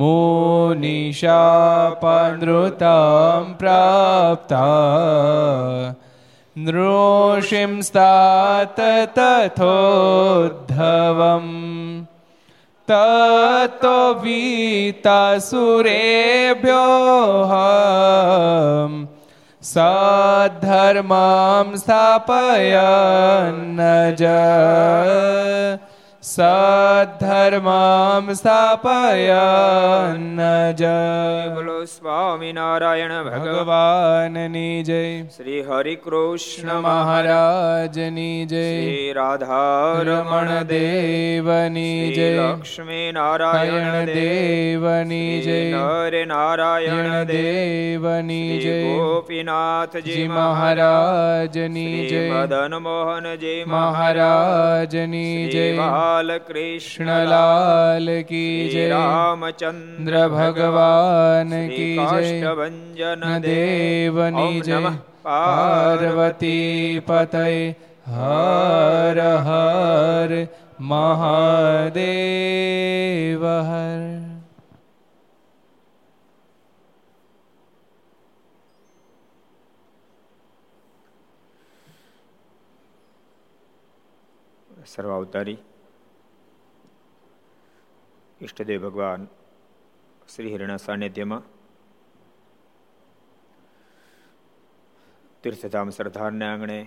मुनिशापनृतं प्राप्ता नृषिंस्तात तथोद्धवम् ततो वीतासुरेभ्योः सद्धर्मां स्थापयन्न સદ્ધર્મામ સ્થાપયન્ન જય બોલો સ્વામિનારાયણ ભગવાનની જય શ્રી હરિ કૃષ્ણ મહારાજની જય શ્રી રાધારમણ દેવની જય લક્ષ્મી નારાયણ દેવની જય હરે નારાયણ દેવની જય ગોપીનાથજી મહારાજની જય મદન મોહનજી મહારાજની જય કૃષ્ણલાલ કી જય રામચંદ્ર ભગવાન કી જય ભંજન દેવની જય પાર્વતી પતય હર હર મહાદેવ હર સર્વાવતારી ઈષ્ટદેવ ભગવાન શ્રી હરિના સાનિધ્યમાં તીર્થધામ સરદારને આંગણે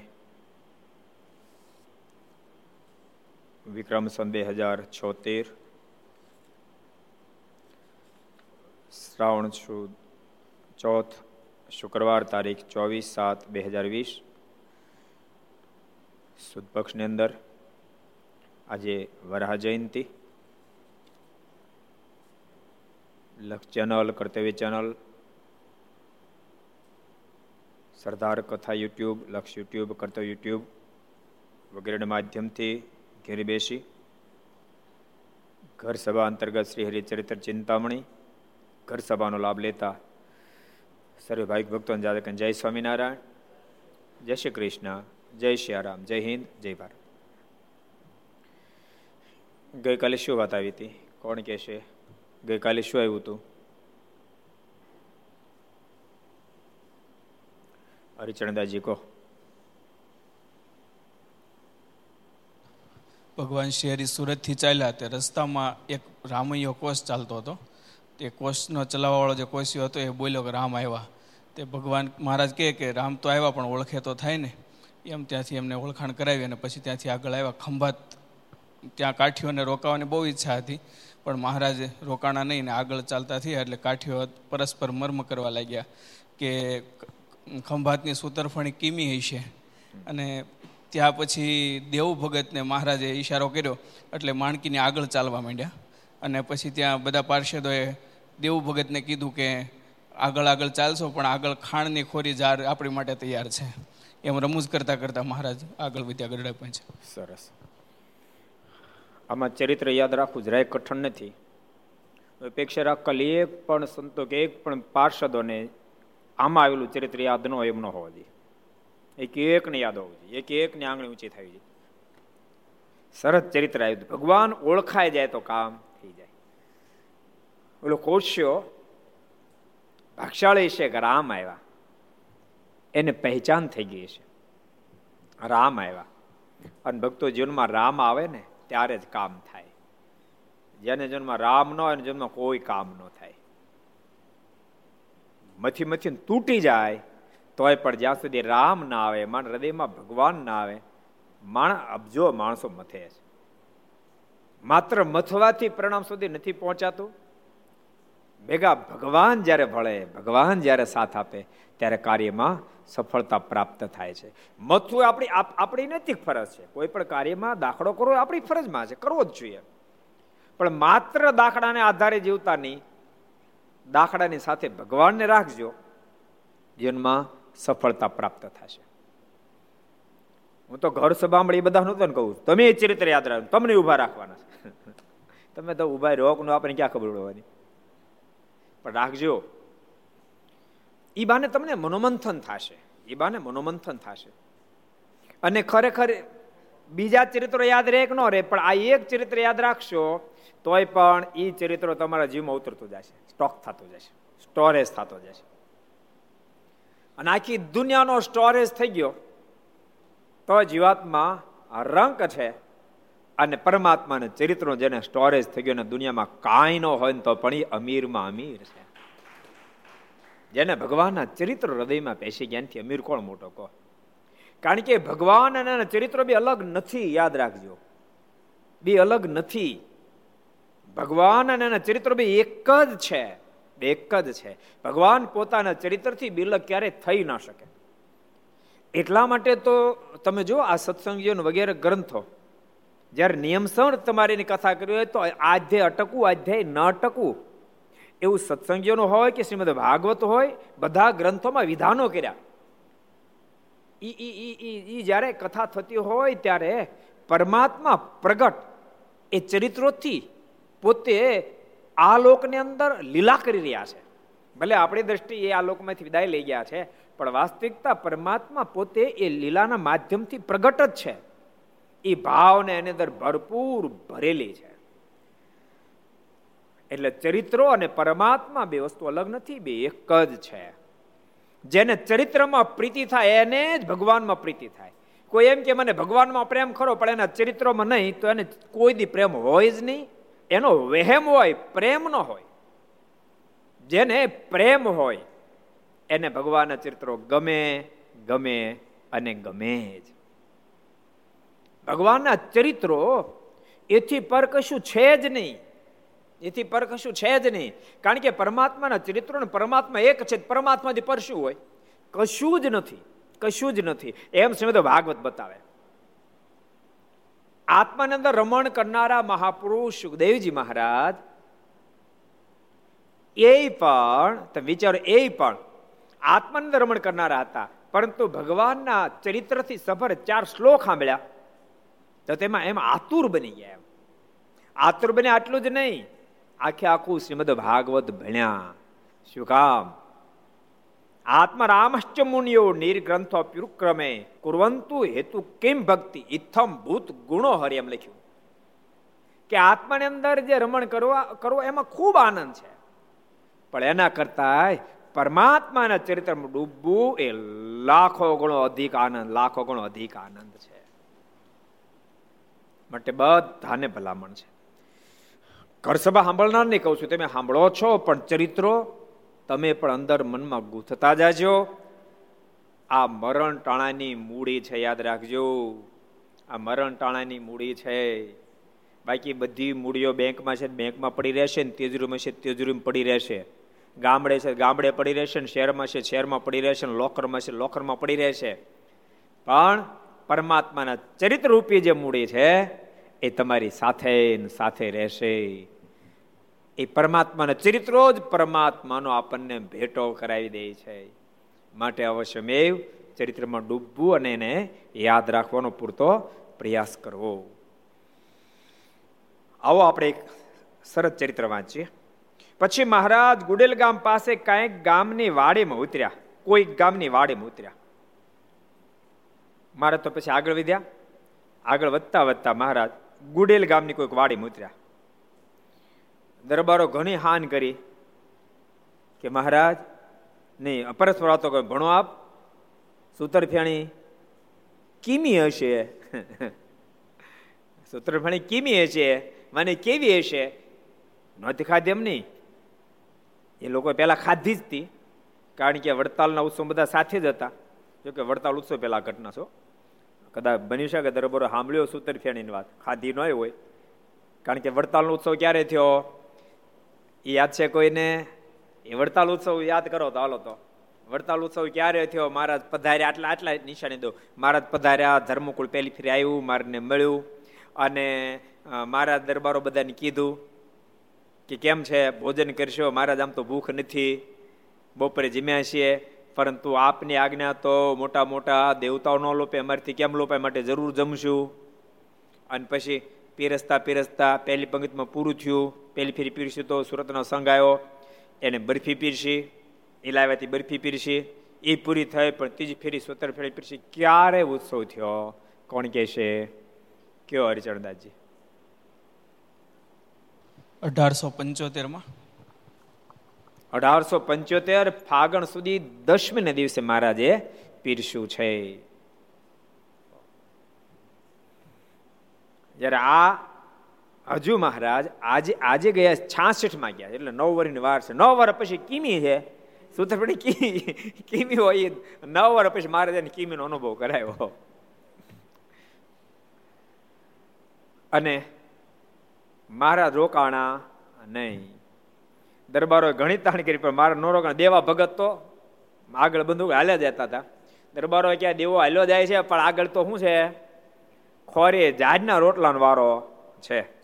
વિક્રમ સન બે હજાર છોતેર, શ્રાવણ સુદ ચોથ, શુક્રવાર તારીખ ચોવીસ સાત બે હજાર વીસ, સુદ પક્ષની અંદર આજે વરાહ જયંતી. લક્ષ ચેનલ, કર્તવ્ય ચેનલ, સરદાર કથા યુટ્યુબ, લક્ષ યુટ્યુબ, કર્તવ્ય યુટ્યુબ વગેરેના માધ્યમથી ઘેર બેસી ઘર સભા અંતર્ગત શ્રી હરિચરિત્ર ચિંતામણી ઘર સભાનો લાભ લેતા સર્વે ભાવિક ભક્તોને જાદક જય સ્વામિનારાયણ, જય શ્રી કૃષ્ણ, જય શ્રી રામ, જય હિન્દ, જય ભારત. ગઈકાલે શું વાત આવી હતી? કોણ કહેશે? ગઈકાલે શું આવ્યું હતું? હરિચરણદાસજી, કહો. ભગવાન શહેરી સુરતથી ચાલ્યા તે રસ્તામાં એક રામૈયો કોષ ચાલતો હતો. તે કોષનો ચલાવવાવાળો જે કોશિયો હતો એ બોલ્યો કે, રામ આવ્યા. તે ભગવાન મહારાજ કહે કે, રામ તો આવ્યા, પણ ઓળખે તો થાય ને. એમ ત્યાંથી એમને ઓળખાણ કરાવી અને પછી ત્યાંથી આગળ આવ્યા. ખંભાત ત્યાં કાઠીઓને રોકાવાની બહુ ઈચ્છા હતી. પણ મહારાજે રોકાણા નહીં ને આગળ ચાલતા થયા એટલે કાઠીઓ પરસ્પર મર્મ કરવા લાગ્યા કે ખંભાતની સુતરફણી કીમી હશે. અને ત્યાં પછી દેવ ભગતને મહારાજે ઈશારો કર્યો એટલે માણકીને આગળ ચાલવા માંડ્યા. અને પછી ત્યાં બધા પાર્ષદોએ દેવ ભગતને કીધું કે આગળ આગળ ચાલશો, પણ આગળ ખાણની ખોરી જાર આપણી માટે તૈયાર છે. એમ રમૂજ કરતાં કરતાં મહારાજ આગળ વધ્યા ગરડા પહોંચ્યા. સરસ. આમાં ચરિત્ર યાદ રાખવું જરાય કઠણ નથી. અપેક્ષા રાખલ એક પણ સંતો કે એક પણ પાર્ષદોને આમાં આવેલું ચરિત્ર યાદ ન હોય એમ ન હોવા જોઈએ એક એકને યાદ હોવું જોઈએ. એક એકની આંગળી ઊંચી થવી જોઈએ. સરસ ચરિત્ર આવ્યું ભગવાન ઓળખાઈ જાય તો કામ થઈ જાય. ઓલો કોશ્યો ભાગશાળી છે કે રામ આવ્યા એને પહેચાન થઈ ગઈ છે રામ આવ્યા અને ભક્તો જીવનમાં રામ આવે ને ત્યારે જ કામ થાય. જેને જન્મમાં રામ ન હોય જન્મમાં કોઈ કામ ન થાય. મથી મથી તૂટી જાય, તોય પણ જ્યાં સુધી રામ ના આવે માણ હૃદયમાં ભગવાન ના આવે, માણ અબજો માણસો મથે છે. માત્ર મથવાથી પરિણામ સુધી નથી પહોંચાતું. ભેગા ભગવાન જ્યારે ભળે ભગવાન જ્યારે સાથ આપે, ત્યારે કાર્યમાં સફળતા પ્રાપ્ત થાય છે. મથવું આપણી આપણી નૈતિક ફરજ છે. કોઈ પણ કાર્યમાં દાખલો કરવો આપણી ફરજમાં છે, કરવો જ જોઈએ. પણ માત્ર દાખલાને આધારે જીવતા નહીં, દાખલાની સાથે ભગવાનને રાખજો, જીવનમાં સફળતા પ્રાપ્ત થશે. હું તો ઘર સભામળી બધા નહોતો કહું તમે ચરિત્ર યાદ રાખો તમને ઊભા રાખવાના તમે તો ઊભા રોક નો આપણે ક્યાં ખબર પડવાની? પણ રાખજો. એ બાને તમને મનોમંથન થશે. એ બાને મનોમંથન થશે. અને ખરેખર બીજા ચરિત્રો યાદ રહે કે ન રહે, પણ આ એક ચરિત્ર યાદ રાખશો, તોય પણ એ ચરિત્રો તમારા જીવમાં ઉતરતું જશે. સ્ટોક થતો જશે. સ્ટોરેજ થતો જશે. અને આખી દુનિયાનો સ્ટોરેજ થઈ ગયો, તો જીવાતમાં રંક છે. અને પરમાત્માના ચરિત્રો જેને સ્ટોરેજ થઈ ગયો દુનિયામાં કાંઈ ન હોય ને તો પણ એ અમીરમાં અમીર છે. જેને ભગવાનના ચરિત્ર હૃદયમાં પેશી જ્ઞાનથી અમીર કોણ મોટો કહો? કારણ કે ભગવાન અને ચરિત્રો બી અલગ નથી, યાદ રાખજો. બી અલગ નથી. ભગવાન અને એના ચરિત્રો બી એક જ છે એક જ છે. ભગવાન પોતાના ચરિત્રથી બિલક ક્યારે થઈ ના શકે. એટલા માટે તો તમે જો આ સત્સંગીઓ વગેરે ગ્રંથો. જ્યારે નિયમસણ તમારે એની કથા કરવી હોય તો આધ્યાય અટકવું, આધ્યાય ન અટકવું. એવું સત્સંગીઓનું હોય કે શ્રીમદ ભાગવત હોય, બધા ગ્રંથોમાં વિધાનો કર્યા. ઈ જ્યારે કથા થતી હોય ત્યારે પરમાત્મા પ્રગટ એ ચરિત્રોથી પોતે આ લોકની અંદર લીલા કરી રહ્યા છે. ભલે આપણી દ્રષ્ટિએ આ લોકમાંથી વિદાય લઈ ગયા છે, પણ વાસ્તવિકતા પરમાત્મા પોતે એ લીલાના માધ્યમથી પ્રગટ જ છે. એ ભાવને એની અંદર ભરપૂર ભરેલી છે. એટલે ચરિત્રો અને પરમાત્મા બે વસ્તુ અલગ નથી, બે એક જ છે. જેને ચરિત્રમાં પ્રીતિ થાય, એને જ ભગવાનમાં પ્રીતિ થાય. કોઈ એમ કે મને ભગવાનમાં પ્રેમ ખરો, પણ એના ચરિત્રોમાં નહીં, તો એને કોઈ દી પ્રેમ હોય જ નહીં. એનો વહેમ હોય, પ્રેમ ન હોય. જેને પ્રેમ હોય, એને ભગવાનના ચરિત્રો ગમે ગમે અને ગમે જ. ભગવાનના ચરિત્રો એથી પર કશું છે જ નહીં. એથી પર કશું છે જ નહીં. કારણ કે પરમાત્માના ચરિત્રો પરમાત્મા એક છે, પરમાત્માથી પર શું હોય? કશું જ નથી, કશું જ નથી. એમ શ્રીમદ ભાગવત બતાવે. આત્માની અંદર રમણ કરનારા મહાપુરુષ સુખદેવજી મહારાજ, એ પણ, તમે વિચારો, એ પણ આત્માની અંદર રમણ કરનારા હતા. પરંતુ ભગવાનના ચરિત્રથી સફર ચાર શ્લોક સાંભળ્યા. તો તેમાં એમ આતુર બની ગયા એમ. આતુર બને આટલું જ નહીં. આખે આખું શ્રીમદ ભાગવત ભણ્યા. શું કામ? આત્મા રામશ્ચ મુનિયો નિર્ગ્રંથો પ્યુક્રમે કુરવંતુ હેતુ કેમ ભક્તિ ઇથમ ભૂત ગુણો હરિ એમ લખ્યું. કે આત્માની અંદર જે રમણ કરવા, કરવો એમાં ખૂબ આનંદ છે. પણ એના કરતા પરમાત્માના ચરિત્રમાં ડૂબવું એ લાખો ગણો અધિક આનંદ, લાખો ગણો અધિક આનંદ છે. માટે બધાને ભલામણ છે. ઘર સભા સાંભળનાર નહીં કહું છું, તમે સાંભળો છો, પણ ચરિત્રો તમે પણ અંદર મનમાં ગૂંથતા જાજો. આ મરણ ટાણાની મૂડી છે, યાદ રાખજો. આ મરણ ટાણાની મૂડી છે. બાકી બધી મૂડીઓ બેંકમાં છે, બેંકમાં પડી રહેશે ને તેજરૂમાં છે, તેજરૂમાં પડી રહેશે. ગામડે છે, ગામડે પડી રહેશે ને શહેરમાં છે, શહેરમાં પડી રહેશે ને લોકરમાં છે, લોકરમાં પડી રહેશે. પણ પરમાત્માના ચરિત્ર રૂપી જે મૂડી છે, એ તમારી સાથે સાથે રહેશે. એ પરમાત્માના ચરિત્રો જ પરમાત્માનો આપણને ભેટો કરાવી દે છે. માટે અવશ્યમેવ ચરિત્રમાં ડૂબવું અને એને યાદ રાખવાનો પૂરતો પ્રયાસ કરવો. આવો આપણે એક સરસ ચરિત્ર વાંચીએ. પછી મહારાજ ગુડેલ ગામ પાસે કાંઈક ગામની વાડીમાં ઉતર્યા. કોઈ ગામની વાડીમાં ઉતર્યા. મારે તો પછી આગળ વધ્યા. આગળ વધતા વધતા મહારાજ ગુડેલ ગામની કોઈક વાડી ઉતર્યા દરબારો ઘણી હાન કરી કે મહારાજ, નહીં અપરસ્પર વાતો ભણો આપ? સૂતરફેણી કિમી હશે? સૂતરફેણી કિમી હશે? મને કેવી હશે? નહોતી ખાધી એમ નહીં. એ લોકો પહેલાં ખાધી જ હતી કારણ કે વડતાલના ઉત્સવ બધા સાથે જ હતા. જોકે વડતાલ ઉત્સવ પહેલા ઘટના છો કદાચ બની શકે દરબારો સાંભળ્યો સૂતર ફેણીની વાત? ખાધી ન હોય. કારણ કે વડતાલનો ઉત્સવ ક્યારે થયો? એ યાદ છે કોઈને? એ વડતાલ ઉત્સવ યાદ કરો તો હાલો તો. વડતાલ ઉત્સવ ક્યારે થયો? મહારાજ પધાર્યા આટલા આટલા નિશાની દો. મહારાજ પધાર્યા, ધર્મકુળ પહેલી ફેરી આવ્યું, મારને મળ્યું. અને મહારાજ દરબારો બધાને કીધું કે કેમ છે? ભોજન કરશો? મહારાજ, આમ તો ભૂખ નથી. બપોરે જીમ્યા છીએ. પરંતુ આપની આજ્ઞા તો મોટા મોટા દેવતાઓ ન લોપે, અમારીથી કેમ લોપાય માટે જરૂર જમશું? અને પછી પીરસતા પીરસતા પહેલી પંક્તિમાં પૂરું થયું, પહેલી ફેરી પીરસ્યું તો સુરતનો સંઘ આવ્યો, એને બરફી પીરસી ઇલાવાથી બરફી પીરસી એ પૂરી થઈ પણ ત્રીજી ફેરી સ્વતંત્ર ફેરી પીરસી, ક્યારે ઉત્સવ થયો? કોણ કહે છે કયો હરિચરણદાસજી? અઢારસો પંચોતેરમાં. અઢારસો પંચોતેર ફાગણ સુધી દસમીને દિવસે મહારાજે પીરસ્યું છે. જ્યારે આ હજુ મહારાજ આજે આજે ગયા છાસઠમાં ગયા એટલે નવ વર્ષની વાર છે. નવ વર્ષ પછી કિમી છે. સૂત્રપડી કિમી હોય નવ વર્ષ પછી મહારાજાને કિમીનો અનુભવ કરાયો. અને મારા રોકાણા નહીં. દરબારો ઘણી તાણ કરી, પણ મારા નો રોકાણ. દેવા ભગત તો આગળ બંદૂક હાલ્યા જતા હતા. દરબારો ક્યાં દેવો હાલ્યો જાય છે, પણ આગળ તો શું છે? ખોરે જહાજના રોટલાનો વારો છે.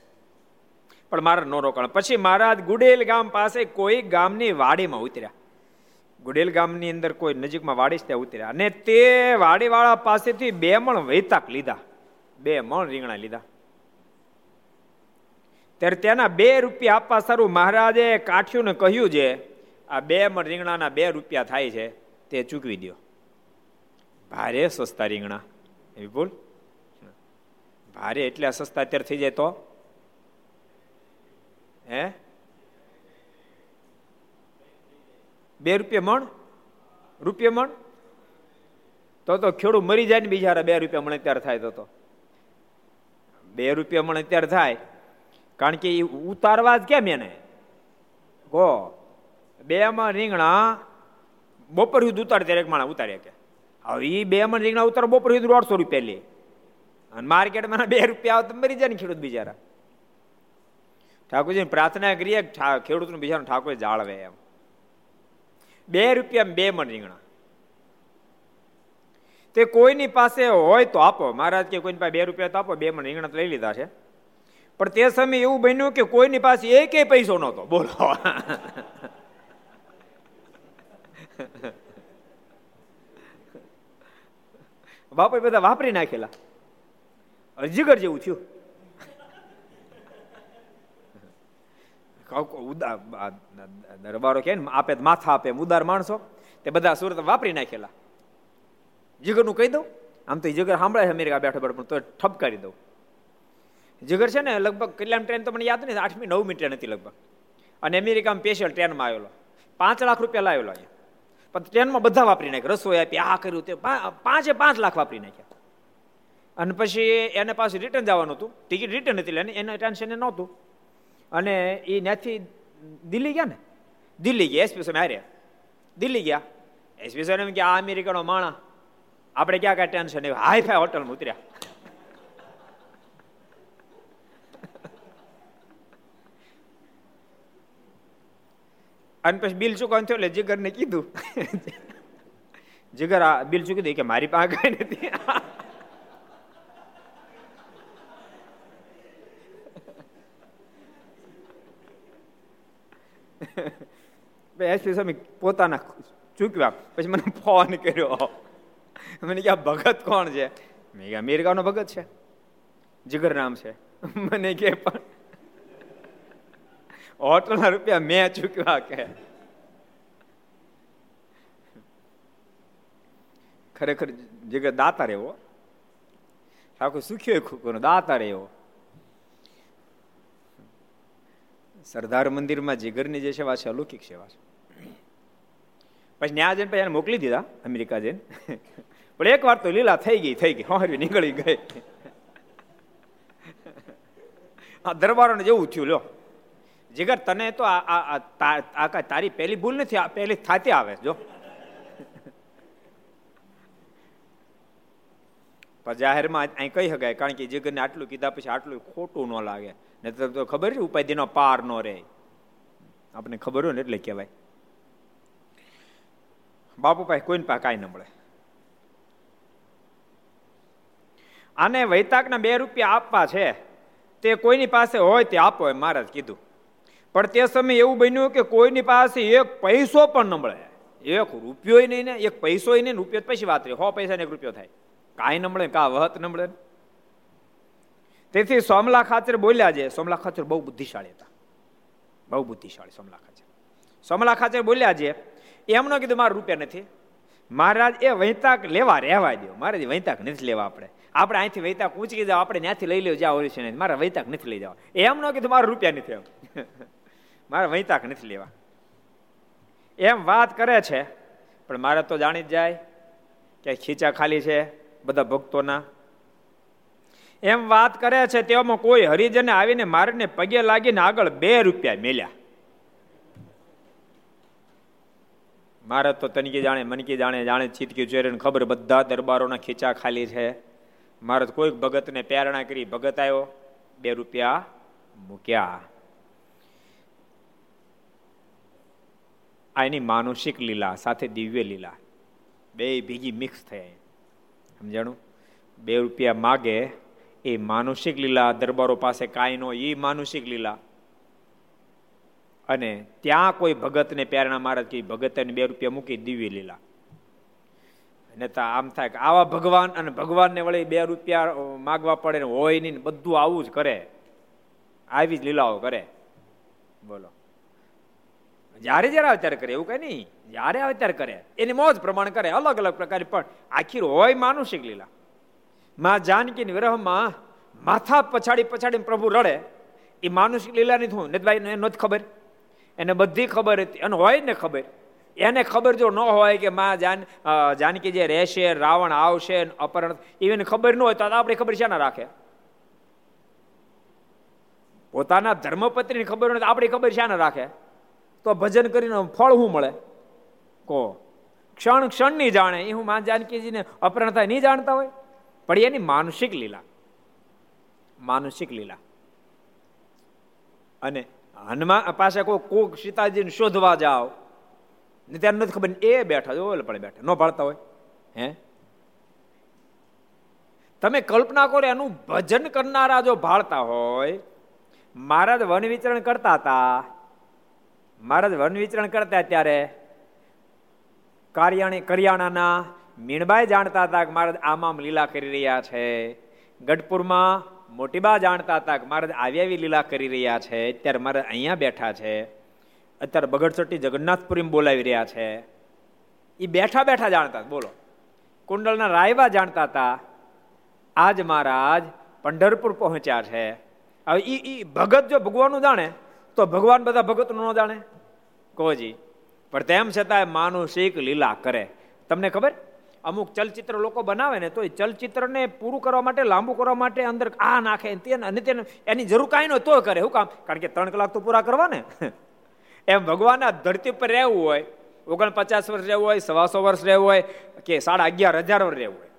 પણ મારા નો રોકાણ. પછી મહારાજ ગુડેલ ગામ પાસે કોઈ ગામની વાડીમાં ઉતર્યા. ગુડેલ ગામની અંદર કોઈ નજીકમાં વાડી ત્યાં ઉતર્યા. અને તે વાડીવાળા પાસેથી બે મણ વૈતાક લીધા. બે મણ રીંગણા લીધા. ત્યારે તેના બે રૂપિયા આપવા સારું. મહારાજે કાઠ્યું ને કહ્યું છે, આ બે રીંગણાના બે રૂપિયા થાય છે, તે ચૂકવી દો ભારે સસ્તા રીંગણા. વિપુલ? ભારે એટલે સસ્તા અત્યારે થઈ જાય તો? હે? બે રૂપિયા મણ? રૂપિયા મણ? તો તો ખેડૂત મરી જાય ને બીજા બે રૂપિયા મણ અત્યારે થાય તો. બે રૂપિયા મણ અત્યારે થાય? કારણ કે એ ઉતારવા જ કેમ એને? ગો બે માં રીંગણા બપોર સુધી ઉતારે ત્યારે એક માણસ ઉતારે કે. હવે એ બે માં રીંગણા ઉતાર, બપોર સુધી દોઢસો રૂપિયા લે. અને માર્કેટમાં બે રૂપિયા આવે તો મરી જાય ને ખેડૂત બિચારા. ઠાકોરજી પ્રાર્થના કરીએ ખેડૂતનું બિચારું ઠાકોર જાળવે એમ. બે રૂપિયા બે મણ રીંગણા. તે કોઈની પાસે હોય તો આપો. મહારાજ કે કોઈની પાસે બે રૂપિયા તો આપો. બે મણ રીંગણા તો લઈ લીધા છે. પણ તે સમયે એવું બન્યું કે કોઈની પાસે એક પૈસો નહોતો. બોલો. બાપુ બધા વાપરી નાખેલા. અજીગર જેવું થયું. દરબારો કે આપે માથા આપે ઉદાર માણસો. તે બધા સુરત વાપરી નાખેલા. જીગરનું કહી દઉં. આમ તો જીગર સાંભળે અમેરિકા બેઠો બેઠો, પણ તો ઠપકારી દઉં. જીગર છે ને, લગભગ કેટલામ ટ્રેન તો મને યાદ નથી, આઠમી, નવમી ટ્રેન હતી લગભગ. અને અમેરિકામાં સ્પેશિયલ ટ્રેનમાં આવેલો. પાંચ લાખ રૂપિયા લાવેલો અહીંયા. પણ ટ્રેનમાં બધા વાપરી નાખ્યા. રસોઈ આપી, આ કર્યું તે પાંચે પાંચ લાખ વાપરી નાખ્યા. અને પછી એને પાછું રિટર્ન જવાનું હતું. ટિકિટ રિટર્ન હતી એટલે એને ટેન્શન નહોતું. અને એ ત્યાંથી દિલ્હી ગયા ને? દિલ્હી ગયા, એસપી સામે હાર્યા. દિલ્હી ગયા. એસપી સાહેબ એમ કે, આ અમેરિકાનો માણા આપણે ક્યાં કાંઈ ટેન્શન હાઈ ફાઈ હોટલમાં ઉતર્યા. અને પછી બિલ ચૂકવાનું થયું? એટલે જીગરને કીધું. જીગર આ બિલ ચૂકી દે કે મારી પાસે કઈ નથી. એસપી સ્વામી પોતાના ચૂક્યા પછી મને ફોન કર્યો. મને કે ભગત કોણ છે? મેં કે અમેરિકાનો ભગત છે. જીગર નામ છે. મને કે પણ હોટલના રૂપિયા મેં ચૂક્યા કે. ખરેખર જગત દાતા રહેવો. આખું સુખ્યો ખૂકનો દાતા રહેવો. સરદાર મંદિરમાં જીગરની જે સેવા છે, અલૌકિક સેવા છે. પછી ન્યા જઈને પછી એને મોકલી દીધા, અમેરિકા જઈને. પણ એક વાર તો લીલા થઈ ગઈ થઈ ગઈ. હોરી, નીકળી ગઈ. આ દરબારોને જેવું થયું, લ્યો. જીગર, તને તો આ તારી પહેલી ભૂલ નથી, આ પહેલી થાતી આવે, જો. જાહેરમાં અહીં કહી શકાય, કારણ કે જીગરને આટલું કીધા પછી આટલું ખોટું ન લાગે. ને તો ખબર છે ઉપાય ઉપાધિનો પાર ન રહે. આપણે ખબર હોય ને એટલે કહેવાય. બાપુ પાસે કોઈને પાસે કાંઈ ન મળે. આને વૈતાકના બે રૂપિયા આપવા છે. તે કોઈની પાસે હોય તે આપો એમ મહારાજ કીધું. પણ તે સમયે એવું બન્યું કે કોઈની પાસે એક પૈસો પણ ન મળે. એક રૂપિયો નહીં ને, એક પૈસો નહીં રૂપિયો પછી વાત રહી. હો પૈસા એક રૂપિયો થાય. કાંઈ ન મળે કા વહત ન મળે તેથી સોમલા ખાચર બોલ્યા છે. સોમલા ખાચર બહુ બુદ્ધિશાળી હતા. બહુ બુદ્ધિશાળી સોમલા ખાચર. સોમલા ખાચર બોલ્યા છે એમનો કીધું મારા રૂપિયા નથી. મહારાજ, એ વૈતાક લેવા રહેવા દો મહારાજ વૈતાક નથી લેવા આપણે. આપણે અહીંથી વૈતાક ઊંચકી જાઓ, આપણે ત્યાંથી લઈ લેવું જ્યાં હોય છે મારા વૈતાક નથી લઈ જવા. એમ ન કીધું મારા રૂપિયા નથી એમ. મારા વૈતાક નથી લેવા. એમ વાત કરે છે, પણ મારે તો જાણી જ જાય કે ખીચા ખાલી છે બધા ભક્તોના. એમ વાત કરે છે તેમાં કોઈ હરિજને આવીને મારીને પગે લાગીને આગળ બે રૂપિયા મેલ્યા. મારે તો તનકી જાણે, મનકી જાણે જાણે ચીતકી ચોરીને ખબર બધા દરબારોના ખીચા ખાલી છે. મારે કોઈક ભગતને પ્રેરણા કરી ભગત આવ્યો, બે રૂપિયા મૂક્યા. આ એની માનુષિક લીલા, સાથે દિવ્ય લીલા. બે ભેગી મિક્સ થઈ સમજાણું? બે રૂપિયા માગે, એ માનુષિક લીલા દરબારો પાસે કાંઈ નો એ માનુષિક લીલા. અને ત્યાં કોઈ ભગતને પ્રેરણા મહારાજ કે ભગતને બે રૂપિયા મૂકી દિવ્ય લીલા. અને આમ થાય કે આવા ભગવાન અને ભગવાનને વળી બે રૂપિયા માગવા પડે હોય નહીં બધું આવું જ કરે. આવી જ લીલાઓ કરે. બોલો. જ્યારે જ્યારે અવતાર કરે, એવું કઈ નહીં. જ્યારે અવતાર કરે, એની મોજ પ્રમાણ કરે, અલગ અલગ પ્રકારે. પણ આખી હોય માનુષિક લીલા. માં જાનકી વિરહમાં માથા પછાડી પછાડી પ્રભુ રડે. એ માનુષિક લીલાની થયું નથી નથી ખબર. એને બધી ખબર હતી અને હોય ને ખબર. એને ખબર જો ન હોય કે માં જાન જાનકી જે રહેશે, રાવણ આવશે અપહરણ એવી ખબર ન હોય, તો આપણે ખબર છે ના રાખે? પોતાના ધર્મપત્રીની ખબર હોય તો આપણી ખબર છે ના રાખે? તો ભજન કરીને ફળ શું મળે? કો ક્ષણ ક્ષણ નહીં જાણે, એ હું માં જાનકીજીને અપહરણ નહીં જાણતા હોય? પણ એની માનસિક લીલા. માનસિક લીલા. અને હનુમાન પાસે કોઈ કોક સીતાજીને શોધવા જાઓ. ને ત્યાં નથી ખબર એ બેઠા, જો પણ બેઠા, ન ભાળતા હોય. હે? તમે કલ્પના કરો, એનું ભજન કરનારા જો ભાળતા હોય, મહારાજ વન વિચરણ કરતા હતા. મહારાજ વન વિચરણ કરતા ત્યારે કાર્યાણી કરિયાણાના મીણબાઈ જાણતા હતા કે મહારાજ આમામ લીલા કરી રહ્યા છે. ગઢપુરમાં મોટીબા જાણતા હતા કે મહારાજ આવી આવી લીલા કરી રહ્યા છે. અત્યારે મારે અહીંયા બેઠા છે. અત્યારે બગડચટ્ટી જગન્નાથપુરી બોલાવી રહ્યા છે. એ બેઠા બેઠા જાણતા બોલો. કુંડલના રાયબા જાણતા હતા. આજ મહારાજ પંઢરપુર પહોંચ્યા છે. હવે એ ભગત જો ભગવાનનું જાણે, તો ભગવાન બધા ભગતનું ન જાણે. કોજી પણ તેમ છતાં માનુષિક લીલા કરે. તમને ખબર? અમુક ચલચિત્ર લોકો બનાવે ને તો એ ચલચિત્રને પૂરું કરવા માટે, લાંબુ કરવા માટે અંદર આ નાખે અને તેને, એની જરૂર કાંઈ ન તો કરે. શું કામ? કારણ કે ત્રણ કલાક તો પૂરા કરવા ને એમ ભગવાનના ધરતી પર રહેવું હોય, ઓગણપચાસ વર્ષ રહેવું હોય, સવાસો વર્ષ રહેવું હોય, કે સાડા અગિયાર હજાર વર્ષ રહેવું હોય.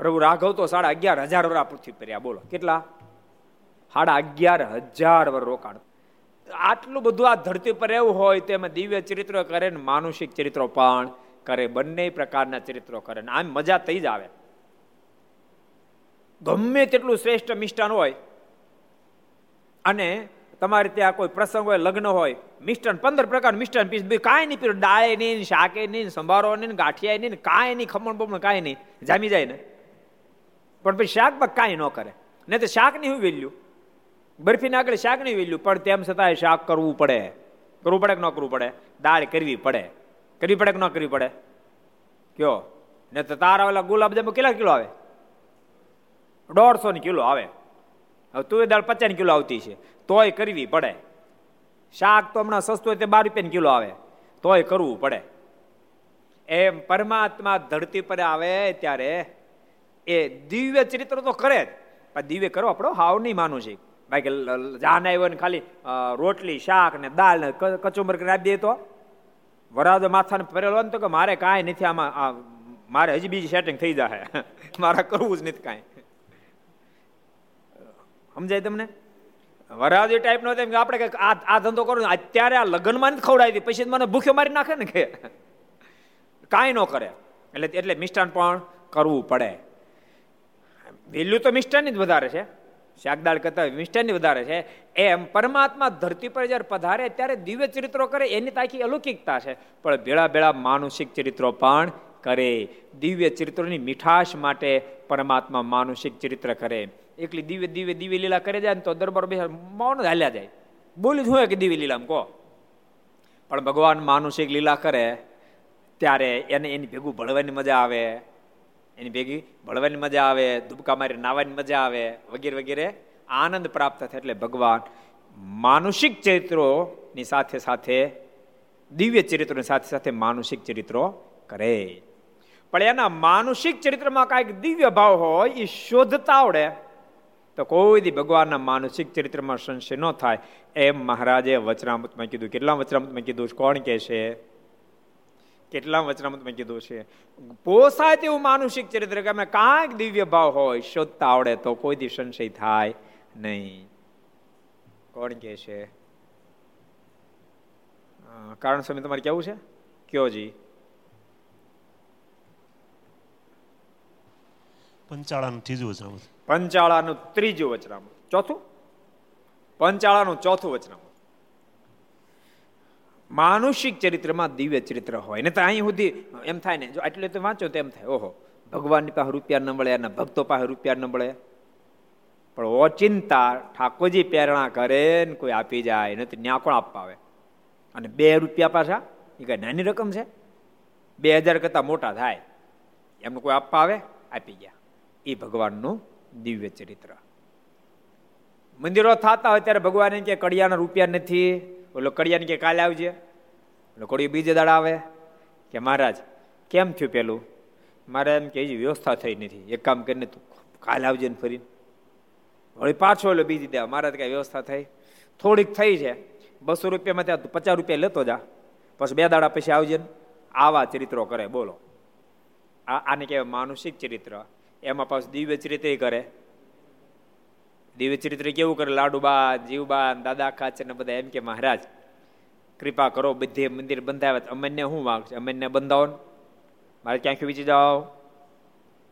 પ્રભુ રાઘવ તો સાડા અગિયાર હજાર વર્ષ પૃથ્વી પર રહ્યા. બોલો, કેટલા? સાડા અગિયાર હજાર વર્ષ રોકાણ. આટલું બધું આ ધરતી પર એવું હોય તો એમાં દિવ્ય ચરિત્રો કરે ને માનુષિક ચરિત્રો પણ કરે, બંને પ્રકારના ચરિત્રો કરે ને આમ મજા થઈ જ આવે. ગમે તેટલું શ્રેષ્ઠ મિષ્ટાન હોય અને તમારે ત્યાં કોઈ પ્રસંગ હોય, લગ્ન હોય, મિષ્ટાન, પંદર પ્રકાર મિષ્ટાન પીસ કાંઈ નહીં પીરું ડાળે નહીં, શાકે નહીં, સંભારો નહીં ગાંઠિયા નહીં, કાંઈ નહીં, ખમણ બમણ કાંઈ નહીં, જામી જાય ને. પણ પછી શાકમાં કાંઈ ન કરે. નહીં તો શાક નહીં હું વેલ્યું? બરફીને આગળ શાક નહીં વેલ્યું, પણ તેમ છતાંય શાક કરવું પડે. કરવું પડે કે ન કરવું પડે? દાળ કરવી પડે. કરવી પડે કે ન કરવી પડે? કયો? ને તો તારા ઓલા ગુલાબજાંબુ કેટલા કિલો આવે? દોઢસો ની કિલો આવે. હવે તુવેર દાળ પચાસ કિલો આવતી છે. તોય કરવી પડે. શાક તો હમણાં સસ્તું હોય તે બાર રૂપિયાની કિલો આવે. તોય કરવું પડે. એમ પરમાત્મા ધરતી પર આવે ત્યારે એ દિવ્ય ચરિત્ર તો કરે જ. પણ દિવ્ય કરો આપણો, હાવ નહીં માનું છે. બાકી જાન આવ્યો ને ખાલી રોટલી, શાક ને દાળ ને કચુંબર કરી આપી દે તો? વરાજો માથાને ફરેલો ને તો કે મારે કાંઈ નથી, આમાં મારે હજી બીજી સેટિંગ થઈ જાય મારે કરવું જ નથી કાંઈ. સમજાય તમને? વરાજી ટાઈપનો તેમ કે આપણે કંઈક આ આ ધંધો કરો અત્યારે આ લગ્નમાં જ ખવડાવી હતી પછી મને ભૂખ્યો મારી નાખે ને કે? કાંઈ ન કરે. એટલે એટલે મિષ્ટાન પણ કરવું પડે. વેલ્યુ તો મિષ્ટાનની જ વધારે છે. શાકદાળ કરતા મિષ્ટાનની વધારે છે. એમ પરમાત્મા ધરતી પર જ્યારે પધારે ત્યારે દિવ્ય ચરિત્રો કરે, એની તાકી અલૌકિકતા છે. પણ ભેળા ભેળા માનુષિક ચરિત્રો પણ કરે. દિવ્ય ચરિત્રોની મીઠાશ માટે પરમાત્મા માનુષિક ચરિત્ર કરે. એકલી દિવ્ય દિવ્ય દિવ્ય લીલા કરે જાય ને તો દરબાર બે મૌન હાલ્યા જાય. બોલી શું કે દિવ્ય લીલામ, કહો. પણ ભગવાન માનુષિક લીલા કરે, ત્યારે એને એની ભેગું ભળવાની મજા આવે. એની ભેગી ભળવાની મજા આવે, દુબકા મારી નાવાની મજા આવે, વગેરે વગેરે આનંદ પ્રાપ્ત થાય એટલે ભગવાન માનુષિક ચરિત્રોની સાથે સાથે, દિવ્ય ચરિત્રોની સાથે સાથે માનુષિક ચરિત્રો કરે. પણ એના માનુષિક ચરિત્રમાં કાંઈક દિવ્ય ભાવ હોય એ શોધતા આવડે. તો કોઈ દી ભગવાનના માનસિક ચરિત્રમાં સંશય ન થાય. એમ મહારાજે વચરામૃતમાં કીધું. કેટલા વચરામૃતમાં કીધું? કોણ કહે છે? કેટલા વચનામૃતમાં કીધું છે? પોસાય તેવું માનુષિક ચરિત્ર કે અમે કાંઈક દિવ્ય ભાવ હોય શોધતા આવડે તો કોઈ દી સંશય થાય નહીં. કોણ કે છે? કારણ સમય તમારે કેવું છે? કયો જી? પંચાળાનું ત્રીજું વચનામૃત. પંચાળાનું ત્રીજું વચનામૃત. ચોથું? પંચાળાનું ચોથું વચનામૃત. માનુષિક ચરિત્રમાં દિવ્ય ચરિત્ર હોય. ને તો અહીં સુધી એમ થાય ને, જો આટલે તો વાંચો તો એમ થાય, ઓહો, ભગવાનની પાસે રૂપિયા ન મળે એના ભક્તો પાસે રૂપિયા ન મળે પણ ઓચિંતા ઠાકોરજી પ્રેરણા કરે ને કોઈ આપી જાય નથી ત્યાં કોણ આપવા આવે? અને બે રૂપિયા પાછા? એ કઈ નાની રકમ છે? બે હજાર કરતા મોટા થાય. એમને કોઈ આપવા આવે? આપી ગયા. એ ભગવાનનું દિવ્ય ચરિત્ર. મંદિરો થતા હોય ત્યારે ભગવાન કે કડિયાના રૂપિયા નથી. ઓલો કડિયાને કે કાલે આવજે? ઓલો કડિયું બીજે દાડા આવે? કે મહારાજ, કેમ થયું પેલું? મારે એમ કે વ્યવસ્થા થઈ નથી. એક કામ કરીને તું કાલે આવજે ને ફરીને. વળી પાછો ઓલો બીજી દેવા મહારાજ કઈ વ્યવસ્થા થઈ. થોડીક થઈ છે. બસો રૂપિયામાં ત્યાં પચાસ રૂપિયા લેતો જા. પછી બે દાડા પછી આવજે ને. આવા ચરિત્રો કરે, બોલો. આ આને કહેવાય માનુષિક ચરિત્ર. એમાં પાછું દિવ્ય ચરિત્ર કરે. દિવ્ય ચરિત્ર કેવું કરે લાડુબા, જીવબા દાદા ખાચર ને બધા એમ કે, મહારાજ, કૃપા કરો બધે મંદિર બંધાવ્યા અમને શું વાંક છે? અમને બંધાવો મારે ક્યાં આંખી વીચી જાઓ?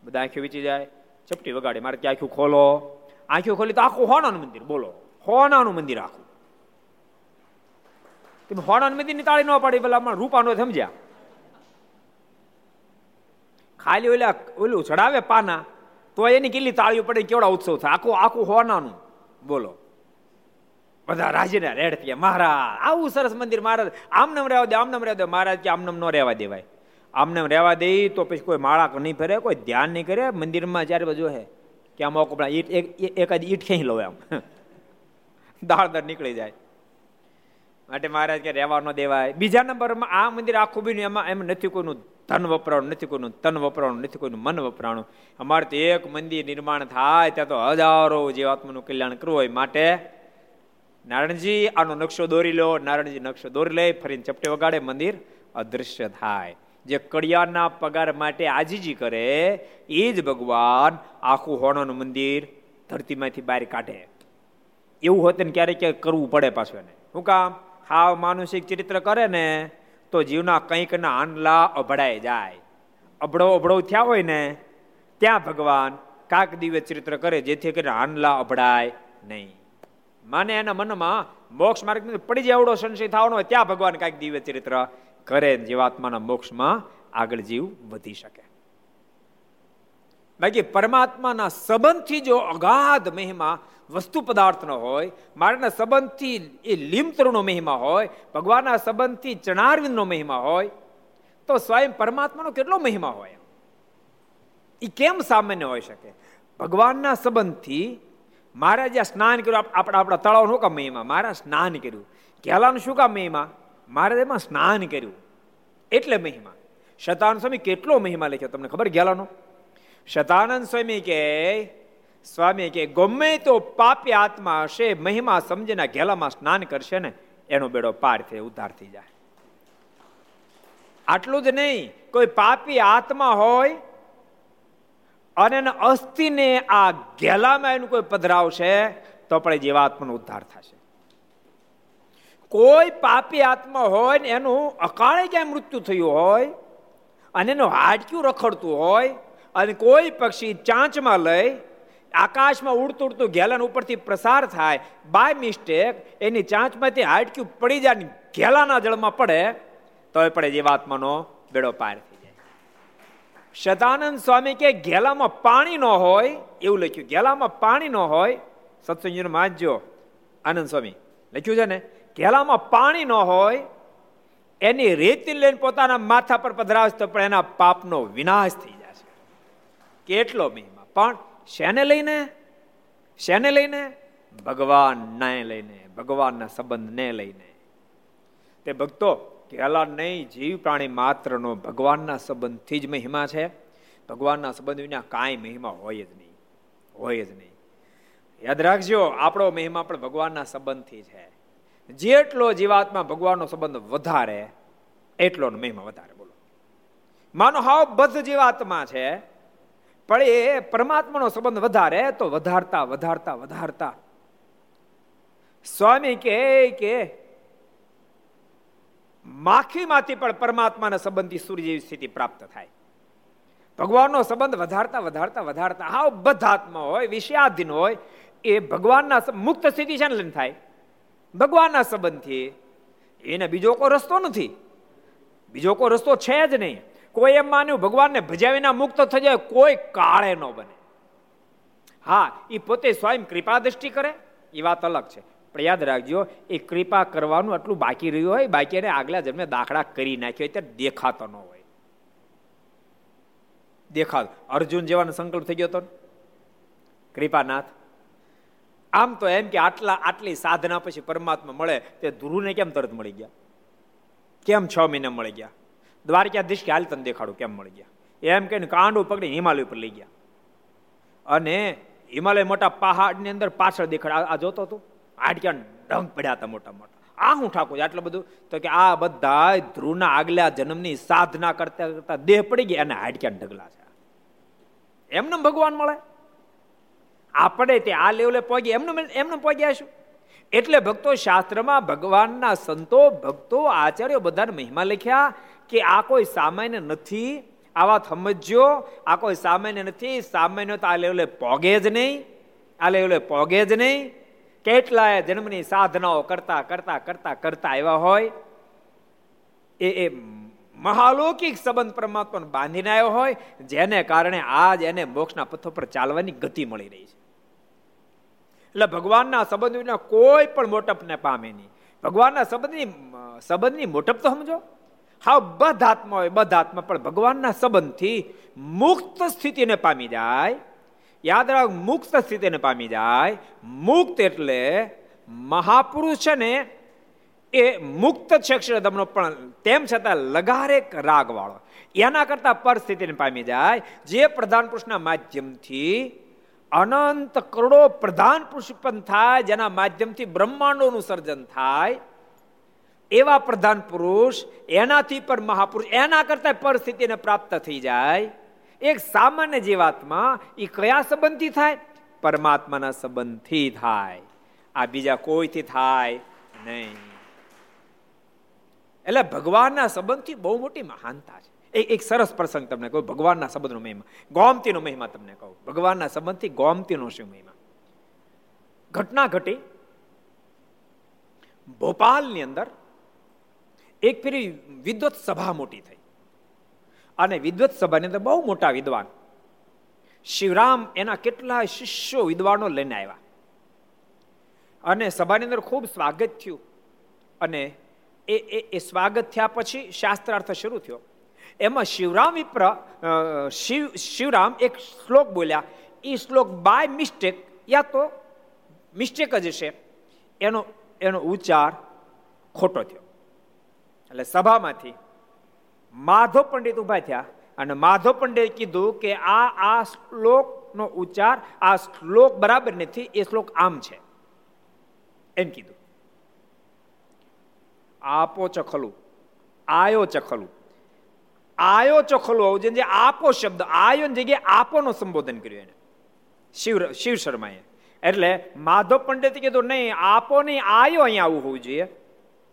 બધા આંખી વીચી જાય. ચપટી વગાડે. મારે ક્યાં આંખ્યું ખોલો? આંખી ખોલી તો આખું હોનાનું મંદિર, બોલો. હોનાનું મંદિર આખું. તમે હોનાનું મંદિરની તાળી ન પાડી પેલા રૂપાનો સમજ્યા. ખાલી ઓલા, ઓલું ચડાવે પાના. તો એની કેટલી તાળીઓ પડે કેવડા ઉત્સવ થાય? આખું આખું હોનાનું. બોલો. બધા રાજીના રેડ મહારાજ, આવું સરસ મંદિર મહારાજ. આમનમ રહેવા દે આમનમ રહેવા દે. મહારાજ કે આમનમ ન રહેવા દેવાય. આમનેમ રહેવા દે તો પછી કોઈ માળા નહીં ફરે, કોઈ ધ્યાન નહીં કરે. મંદિરમાં જ્યારે બધું હે. કે આમ કપડા ઈટ એકાદ ઈટ ખેંચી લો એમ. દાળ દાળ નીકળી જાય. માટે મહારાજ કે રહેવા ન દેવાય. બીજા નંબરમાં આ મંદિર આખું બીનું એમાં એમ નથી કોઈનું ધન વપરાણું નથી કોઈનું, તન વપરાણું નથી કોઈનું, મન વપરાણું. અમારે તો એક મંદિર નિર્માણ થાય, ત્યાં તો હજારો જીવાત્માનું કલ્યાણ કરવું હોય માટે નારાયણજી આનો નકશો દોરી લો નારાયણજી નકશો દોરી લે, ફરીને ચપટે વગાડે, મંદિર અદૃશ્ય થાય. જે કડિયાના પગાર માટે આજીજી કરે, એ જ ભગવાન આખું હોણોનું મંદિર ધરતીમાંથી બહાર કાઢે. એવું હોત ને ક્યારેક ક્યારેક કરવું પડે પાછું એને. શું કામ? હાવ માનુષિક ચરિત્ર કરે ને તો જીવના કંઈક ના આંડલા અભડાઈ જાય. અભળો અભળો થયા હોય ને, ત્યાં ભગવાન કાક દિવ્ય ચરિત્ર કરે જેથી કરીને આંડલા અભડાય નહીં. માને એના મનમાં મોક્ષ માર્ગ પડી જાય એવડો સંશય થવાનો હોય, ત્યાં ભગવાન કાંઈક દિવ્ય ચરિત્ર કરે જીવાત્માના મોક્ષમાં આગળ જીવ વધી શકે. બાકી પરમાત્માના સંબંધથી જો અગાધ મહિમા વસ્તુ પદાર્થનો હોય, મારાના સંબંધથી એ લીમતરનો મહિમા હોય, ભગવાનના સંબંધથી ચણારવિંદનો મહિમા હોય, તો સ્વયં પરમાત્માનો કેટલો મહિમા હોય? એ કેમ સામાન્ય હોઈ શકે? ભગવાનના સંબંધથી મારા જ્યાં સ્નાન કર્યું આપણા આપણા તળાવનું કામ મહિમા? મારા સ્નાન કર્યું. ઘેલાનું શું કામ મહિમા? મારે એમાં સ્નાન કર્યું. એટલે મહિમા. શતાન સ્વામી કેટલો મહિમા લખ્યો? તમને ખબર ઘેલાનો શતાનંદ સ્વામી કે સ્વામી કે ગમે તો પાપી આત્મા હશે મહિમા સમજીના ઘેલામાં સ્નાન કરશે ને એનો બેડો પાર થઈ ઉદ્ધાર થઈ જાય આટલું જ નહીં કોઈ પાપી આત્મા હોય અને એના અસ્થિને આ ઘેલામાં એનું કોઈ પધરાવશે તો પણ જીવાત્માનો ઉદ્ધાર થશે કોઈ પાપી આત્મા હોય ને એનું અકાળે ક્યાંય મૃત્યુ થયું હોય અને એનું હાડક્યું રખડતું હોય અને કોઈ પક્ષી ચાંચમાં લઈ આકાશમાં ઉડતું ઉડતું ઘેલાન ઉપરથી પ્રસાર થાય બાય મિસ્ટેક એની ચાંચમાંથી હાડક્યું પડી જાય ઘેલાના જળમાં પડે તો એ પડે જીવાત્માનો બેડો પાર થઈ જાય. સદાનંદ સ્વામી કે ઘેલામાં પાણી ન હોય, એવું લખ્યું, ઘેલામાં પાણી ન હોય સત્સંગીનો માજ્યો આનંદ સ્વામી, લખ્યું છે ને, ઘેલામાં પાણી ન હોય, એની રેતી લઈને પોતાના માથા પર પધરાવશે તો પણ એના પાપનો વિનાશ થઈ કેટલો મહિમા. પણ શેને લઈને? શેને લઈને? ભગવાન ને લઈને, ભગવાનના સંબંધને લઈને. તે ભક્તો કેલા નહીં, જીવ પ્રાણી માત્રનો ભગવાનના સંબંધથી જ મહિમા છે. ભગવાનના સંબંધ વિના કાંઈ મહિમા હોય જ નહીં. હોય જ નહીં. યાદ રાખજો, આપણો મહિમા પણ ભગવાનના સંબંધથી છે. જેટલો જીવાત્મા ભગવાનનો સંબંધ વધારે એટલો મહિમા વધારે, બોલો. માનો હાવ બધ જીવાત્મા છે પણ એ પરમાત્માનો સંબંધ વધારે, તો વધારતા વધારતા વધારતા. સ્વામી કે કે માખીમાંથી પણ પરમાત્માના સંબંધી સૂર્ય જેવી સ્થિતિ પ્રાપ્ત થાય. ભગવાનનો સંબંધ વધારતા વધારતા વધારતા. હાવ બધાત્મા હોય, વિષયાધીન હોય, એ ભગવાનના મુક્ત સ્થિતિ છે ને થાય? ભગવાનના સંબંધથી. એને બીજો કોઈ રસ્તો નથી. બીજો કોઈ રસ્તો છે જ નહીં. કોઈ એમ માન્યું, ભગવાનને ભજાવીના મુક્ત થઈ જાય, કોઈ કાળે ન બને. હા એ પોતે સ્વયં કૃપા દ્રષ્ટિ કરે એ વાત અલગ છે. પણ યાદ રાખજો, એ કૃપા કરવાનું આટલું બાકી રહ્યું હોય, બાકી એને આગલા જન્મે દાખલા કરી નાખ્યો હોય, ત્યારે દેખાતો ન હોય. દેખાતો. અર્જુન જેવાનો સંકલ્પ થઈ ગયો હતો કૃપાનાથ. આમ તો એમ કે આટલા, આટલી સાધના પછી પરમાત્મા મળે, તે ધ્રુવને કેમ તરત મળી ગયા? કેમ છ મહિને મળી ગયા? દ્વારકાધીશ કે, હાલ તને દેખાડું, કેમ મળી ગયા? એમ કહીને કાંડું પકડી હિમાલય ઉપર લઈ ગયા. અને હિમાલય મોટા પહાડની અંદર પાછળ દેખાડ આ જોતો હતો હાડક્યા ડંગ પડ્યા હતા મોટા મોટા. આ હું ઠાકોર આટલું બધું? તો કે આ બધા ધ્રુવના આગલા જન્મની સાધના કરતા કરતા દેહ પડી ગયા, અને હાડક્યા ઢગલા છે એમને ભગવાન મળે? આપણે તે આ લેવલે પહોંચી એમનું એમને પહોંચ્યા છું એટલે ભક્તો શાસ્ત્રમાં ભગવાનના સંતો, ભક્તો, આચાર્યો બધાને મહિમા લખ્યા કે આ કોઈ સામાન્ય નથી આવા સમજો આ કોઈ સામાન્ય નથી, સામાન્ય તો આ લેવલે પોગે જ નહીં, આ લેવલે પોગે જ નહીં. કેટલાય જન્મની સાધનાઓ કરતા કરતા કરતા કરતા આવ્યા હોય, એ એ મહાલૌકિક સંબંધ પરમાત્માને બાંધીને આવ્યો હોય, જેને કારણે આજ એને મોક્ષના પથ્થો પર ચાલવાની ગતિ મળી રહી છે. એટલે ભગવાનના સંબંધ વિના કોઈ પણ મોટપને પામે નહીં. ભગવાનના સંબંધની સંબંધની મોટપ તો સમજો. હા બધા આત્મા હોય બધા આત્મા પણ ભગવાનના સંબંધથી મુક્ત સ્થિતિને પામી જાય. યાદ રાખ, મુક્ત સ્થિતિને પામી જાય. મુક્ત એટલે મહાપુરુષ છે ને, એ મુક્ત છે અક્ષરધમનો, પણ તેમ છતાં લગારેક રાગ વાળો એના કરતા પરિસ્થિતિને પામી જાય, જે પ્રધાન પુરુષના માધ્યમથી અનંત કરોડો પ્રધાન પુરુષ ઉત્પન્ન થાય, જેના માધ્યમથી બ્રહ્માંડોનું સર્જન થાય. એવા પ્રધાન પુરુષ, એનાથી પણ મહાપુરુષ, એના કરતા પરિસ્થિતિને પ્રાપ્ત થઈ જાય. એક સામાન્ય જીવાત્મા એ કયા સંબંધથી થાય? પરમાત્માના સંબંધથી થાય. આ બીજા કોઈથી થાય નહીં. એટલે ભગવાનના સંબંધથી બહુ મોટી મહાનતા છે. એક એક સરસ પ્રસંગ તમને કહું, ભગવાનના સંબંધનો મહિમા, ગોમતીનો મહિમા તમને કહું. ભગવાનના સંબંધથી ગોમતીનો શું મહિમા? ઘટના ઘટી. ભોપાલની અંદર એક ફેરી વિદ્વત સભા મોટી થઈ. અને વિદ્વત સભાની અંદર બહુ મોટા વિદ્વાન. શિવરામ એના કેટલા શિષ્યો વિદ્વાનો લઈને આવ્યા. અને સભાની અંદર ખૂબ સ્વાગત થયું. અને એ એ સ્વાગત થયા પછી શાસ્ત્રાર્થ શરૂ થયો. એમાં શિવરામ વિપ્ર શિવ, શિવરામ એક શ્લોક બોલ્યા. એ શ્લોક બાય મિસ્ટેક યા તો મિસ્ટેક જ છે એનો એનો ઉચ્ચાર ખોટો થયો. એટલે સભામાંથી માધવ પંડિત ઊભા થયા અને માધવ પંડિત કીધું કે આ આ શ્લોકનો ઉચ્ચાર, આ શ્લોક બરાબર નથી, એ શ્લોક આમ છે. એમ કીધું. આપો ચખલું, આયો ચખલું. આયો ચખલું આવું જે આપો શબ્દ, આયો જગ્યાએ આપોનો સંબોધન કર્યું એને. શિવ શિવ શર્માએ. એટલે માધવ પંડિતે કીધું, નહીં, આપો નહીં, આયો અહીંયા આવું હોવું જોઈએ.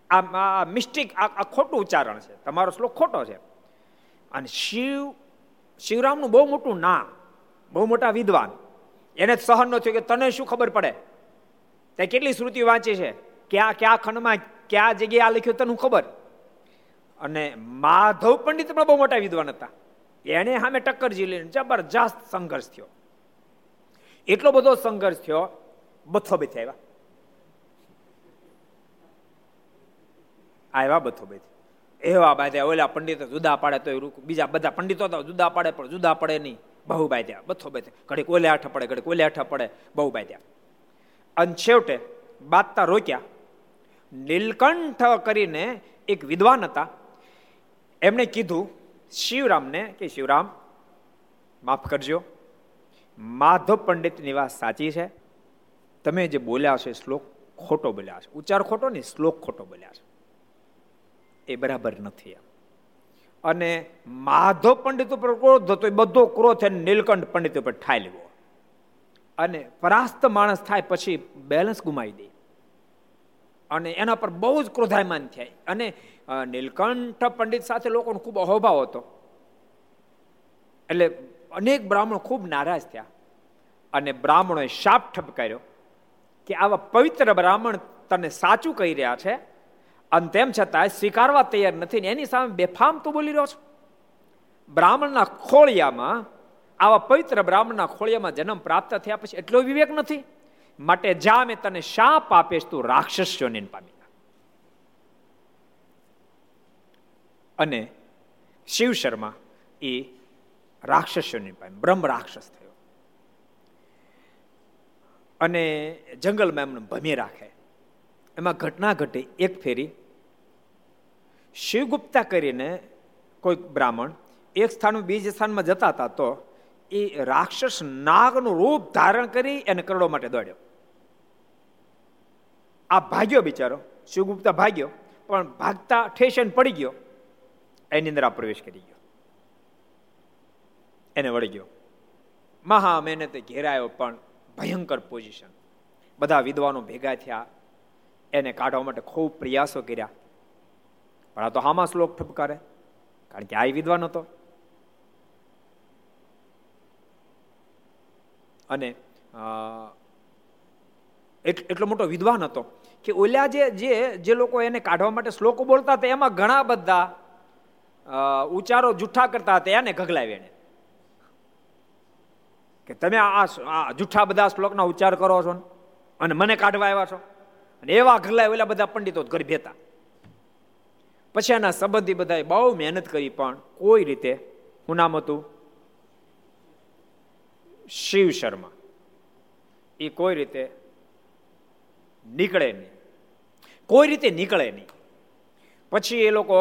આ મિસ્ટેક, આ ખોટું ઉચ્ચારણ છે. તમારો શ્લોક ખોટો છે. અને શિવ, શિવરામનું બહુ મોટું નામ, બહુ મોટા વિદ્વાન, એને સહન ન થયું કે તને શું ખબર પડે? તે કેટલી શ્રુતિ વાંચી છે? ક્યાં ક્યાં ખંડમાં, ક્યાં જગ્યાએ આ લખ્યું તને ખબર? અને માધવ પંડિત પણ બહુ મોટા વિદ્વાન હતા. એને સામે ટક્કર ઝીલી જબરજસ્ત સંઘર્ષ થયો. એટલો બધો સંઘર્ષ થયો બથો બેથી આવ્યા આવ્યા બથો. બધી એવા બાધ્યા ઓલા પંડિતો જુદા પાડે તો બીજા બધા પંડિતો તો જુદા પાડે પણ જુદા પડે નહીં. બહુ બાધ્યા બથો બેથી ઘડીક ઓલે આઠ પડે, ઘડીક ઓલે આઠ પડે. બહુ બાધ્યા. અને છેવટે બાદતા રોક્યા. નીલકંઠ કરીને એક વિદ્વાન હતા. એમણે કીધું, શિવરામને, કે શિવરામ, માફ કરજો. માધવ પંડિતની વાત સાચી છે. તમે જે બોલ્યા છે શ્લોક ખોટો બોલ્યા છે. ઉચ્ચાર ખોટો ને શ્લોક ખોટો બોલ્યા છે. એ બરાબર નથી અને માધવ પંડિત ઉપર ક્રોધ હતો, એ બધો ક્રોધ એને નીલકંઠ પંડિત ઉપર ઠાઈ લેવો. અને પરાસ્ત માણસ થાય પછી બેલેન્સ ગુમાવી દે. અને એના પર બહુ જ ક્રોધાયમાન થાય. અને નીલકંઠ પંડિત સાથે લોકોનો ખૂબ અહોભાવ હતો. એટલે અનેક બ્રાહ્મણો ખૂબ નારાજ થયા. અને બ્રાહ્મણોએ શાપ ઠપકાર્યો કે આવા પવિત્ર બ્રાહ્મણ તને સાચું કહી રહ્યા છે અને તેમ છતાં સ્વીકારવા તૈયાર નથી ને એની સામે બેફામ તું બોલી રહ્યો છો. બ્રાહ્મણના ખોળિયામાં, આવા પવિત્ર બ્રાહ્મણના ખોળિયામાં જન્મ પ્રાપ્ત થયા પછી એટલો વિવેક નથી. માટે જા મેં તને શાપ આપીશ, તું રાક્ષસ યોનિન પામી અને શિવ શર્મા એ રાક્ષસોની પામી બ્રહ્મ રાક્ષસ થયો. અને જંગલમાં એમને ભમી રાખે. એમાં ઘટના ઘટે, એક ફેરી શિવગુપ્તા કરીને કોઈક બ્રાહ્મણ એક સ્થાન બીજ સ્થાનમાં જતા હતા, તો એ રાક્ષસ નાગનું રૂપ ધારણ કરી એને કરડો માટે દોડ્યો. આ ભાગ્યો બિચારો શિવગુપ્તા ભાગ્યો, પણ ભાગતા ઠેસન પડી ગયો. એની અંદર આ પ્રવેશ કરી ગયો. એને વળી ગયો. મહા મહેનતે ઘેરાયો, પણ ભયંકર પોઝિશન બધા વિદ્વાનો ભેગા થયા. એને કાઢવા માટે ખૂબ પ્રયાસો કર્યા. પણ આ તો હામાં શ્લોક ઠપકારે કારણ કે આ વિદ્વાન હતો. અને એટલો મોટો વિદ્વાન હતો કે ઓલા જે જે જે લોકો એને કાઢવા માટે શ્લોકો બોલતા હતા, એમાં ઘણા બધા ઉચ્ચારો જુઠ્ઠા કરતા હતા, એને ગગલાવી એને. કે તમે આ જુઠ્ઠા બધા શ્લોકના ઉચ્ચાર કરો છો અને મને કાઢવા આવ્યા છો? અને એવા ગગલાય ઓલા બધા પંડિતો ઘર હતા પછી આના સંબંધી બધાએ બહુ મહેનત કરી, પણ કોઈ રીતે, હું નામ હતું? શિવ શર્મા. એ કોઈ રીતે નીકળે નહીં. કોઈ રીતે નીકળે નહીં. પછી એ લોકો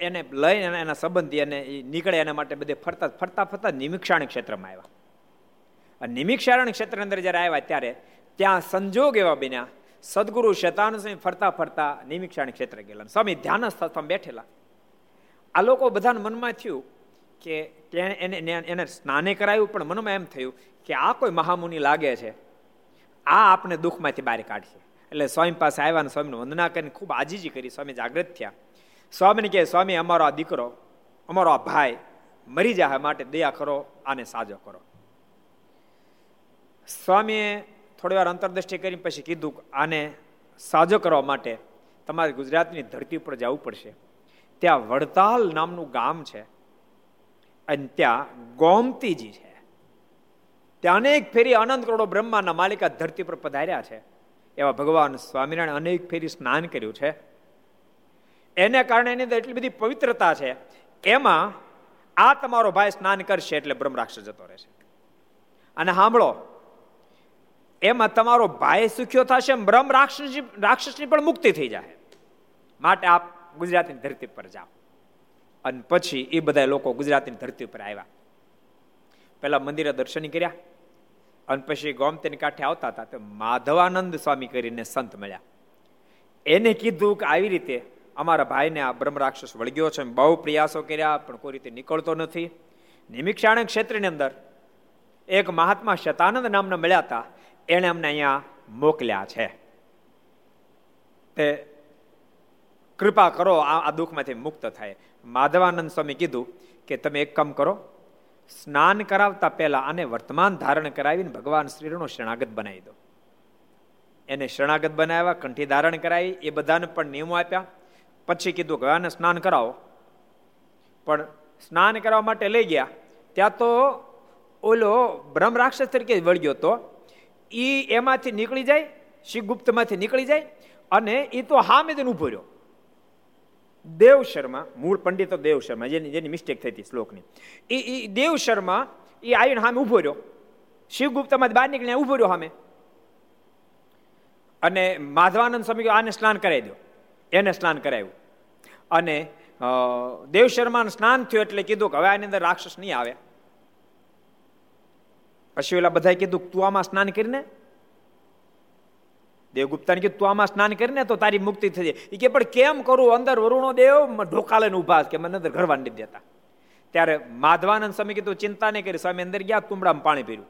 એને લઈને એના સંબંધી અને નીકળે એના માટે બધે ફરતા ફરતા ફરતા નિમિક્ષાણી ક્ષેત્રમાં આવ્યા. નિમિક્ષારણ ક્ષેત્ર અંદર જ્યારે આવ્યા ત્યારે ત્યાં સંજોગ એવા બન્યા સદગુરુ શેતાન સ્વામી ફરતા ફરતા નિમિક્ષાણી ક્ષેત્ર ગયેલા. સ્વામી ધ્યાન સ્થાનમાં બેઠેલા. આ લોકો બધાના મનમાં થયું કે એને એને સ્નાને કરાયું, પણ મનમાં એમ થયું કે આ કોઈ મહામુનિ લાગે છે. આ આપણે દુઃખમાંથી બહાર કાઢશે. એટલે સ્વામી પાસે આવ્યા અને સ્વામીને વંદના કરીને ખૂબ આજીજી કરી, સ્વામી જાગૃત થયા. સ્વામીને કહે, સ્વામી, અમારો આ દીકરો, અમારો આ ભાઈ મરી જાય માટે દયા કરો, આને સાજો કરો. સ્વામીએ થોડી વાર અંતરદ્રષ્ટિ કરી પછી કીધું આને સાજો કરવા માટે તમારે ગુજરાતની ધરતી ઉપર જવું પડશે. ત્યાં વડતાલ નામનું ગામ છે અને ત્યાં ગોમતીજી છે. ત્યાં અનેક ફેરી અનંત કરોડો બ્રહ્માના માલિકા ધરતી પર પધાર્યા છે. એવા ભગવાન સ્વામિનારાયણ અનેક ફેરી સ્નાન કર્યું છે. એને કારણે એની અંદર એટલી બધી પવિત્રતા છે. એમાં આ તમારો ભાઈ સ્નાન કરશે એટલે બ્રહ્મરાક્ષસ જતો રહેશે. અને સાંભળો એમાં તમારો ભાઈ સુખ્યો થશે બ્રહ્મ રાક્ષસની રાક્ષસની પણ મુક્તિ થઈ જાય. માટે આપ ગુજરાતની ધરતી પર જાઓ. અને પછી એ બધા લોકો ગુજરાતની ધરતી ઉપર આવ્યા. પહેલા મંદિરે દર્શન કર્યા. અને પછી ગોમતીની કાંઠે આવતા હતા તો માધવાનંદ સ્વામી કરીને સંત મળ્યા. એને કીધું કે આવી રીતે અમારા ભાઈને આ બ્રહ્મ રાક્ષસ વળગ્યો છે. બહુ પ્રયાસો કર્યા, પણ કોઈ રીતે નીકળતો નથી. નિમિક્ષાણ ક્ષેત્રની અંદર એક મહાત્મા શતાનંદ નામના મળ્યા હતા. એણે અમને અહીંયા મોકલ્યા છે. તે કૃપા કરો, આ દુઃખમાંથી મુક્ત થાય. માધવાનંદ સ્વામી કીધું કે તમે એક કામ કરો, સ્નાન કરાવતા પહેલા આને વર્તમાન ધારણ કરાવીને ભગવાન શ્રીનો શરણાગત બનાવી દો. એને શરણાગત બનાવ્યા, કંઠી ધારણ કરાવી, એ બધાને પણ નિયમો આપ્યા. પછી કીધું આને સ્નાન કરાવો. પણ સ્નાન કરવા માટે લઈ ગયા. ત્યાં તો ઓલો બ્રહ્મ રાક્ષસ તરીકે વળગ્યો તો એ એમાંથી નીકળી જાય શિવગુપ્તમાંથી નીકળી જાય, અને એ તો હામે તેને ઊભો રહ્યો. દેવ શર્મા, મૂળ પંડિતો દેવ શર્મા, જેની જેની મિસ્ટેક થઈ હતી શ્લોકની. એ એ દેવ શર્મા એ આવીને સામે ઊભો રહ્યો. શિવગુપ્તમાં બહાર નીકળીને ઊભો રહ્યો સામે અને માધવાનંદ સ્વામી આને સ્નાન કરાવી દો. એને સ્નાન કરાવ્યું. અને દેવ શર્માનું સ્નાન થયું એટલે કીધું કે હવે આની અંદર રાક્ષસ નહીં આવે. પછી ઓલા બધા કીધું, તું સ્નાન કરીને. દેવગુપ્તાને કીધું, તું આમાં સ્નાન કરીને તો તારી મુક્તિ થઈ જાય. એ કે, પણ કેમ કરું? અંદર વરુણો દેવ ઢોકા લઈને ઊભા કે, મને અંદર ઘરવા નથી દેતા. ત્યારે માધવાનંદ સ્વામી કીધું, ચિંતા નહીં કરી, સ્વામી અંદર ગયા, તુમડામાં પાણી ભર્યું.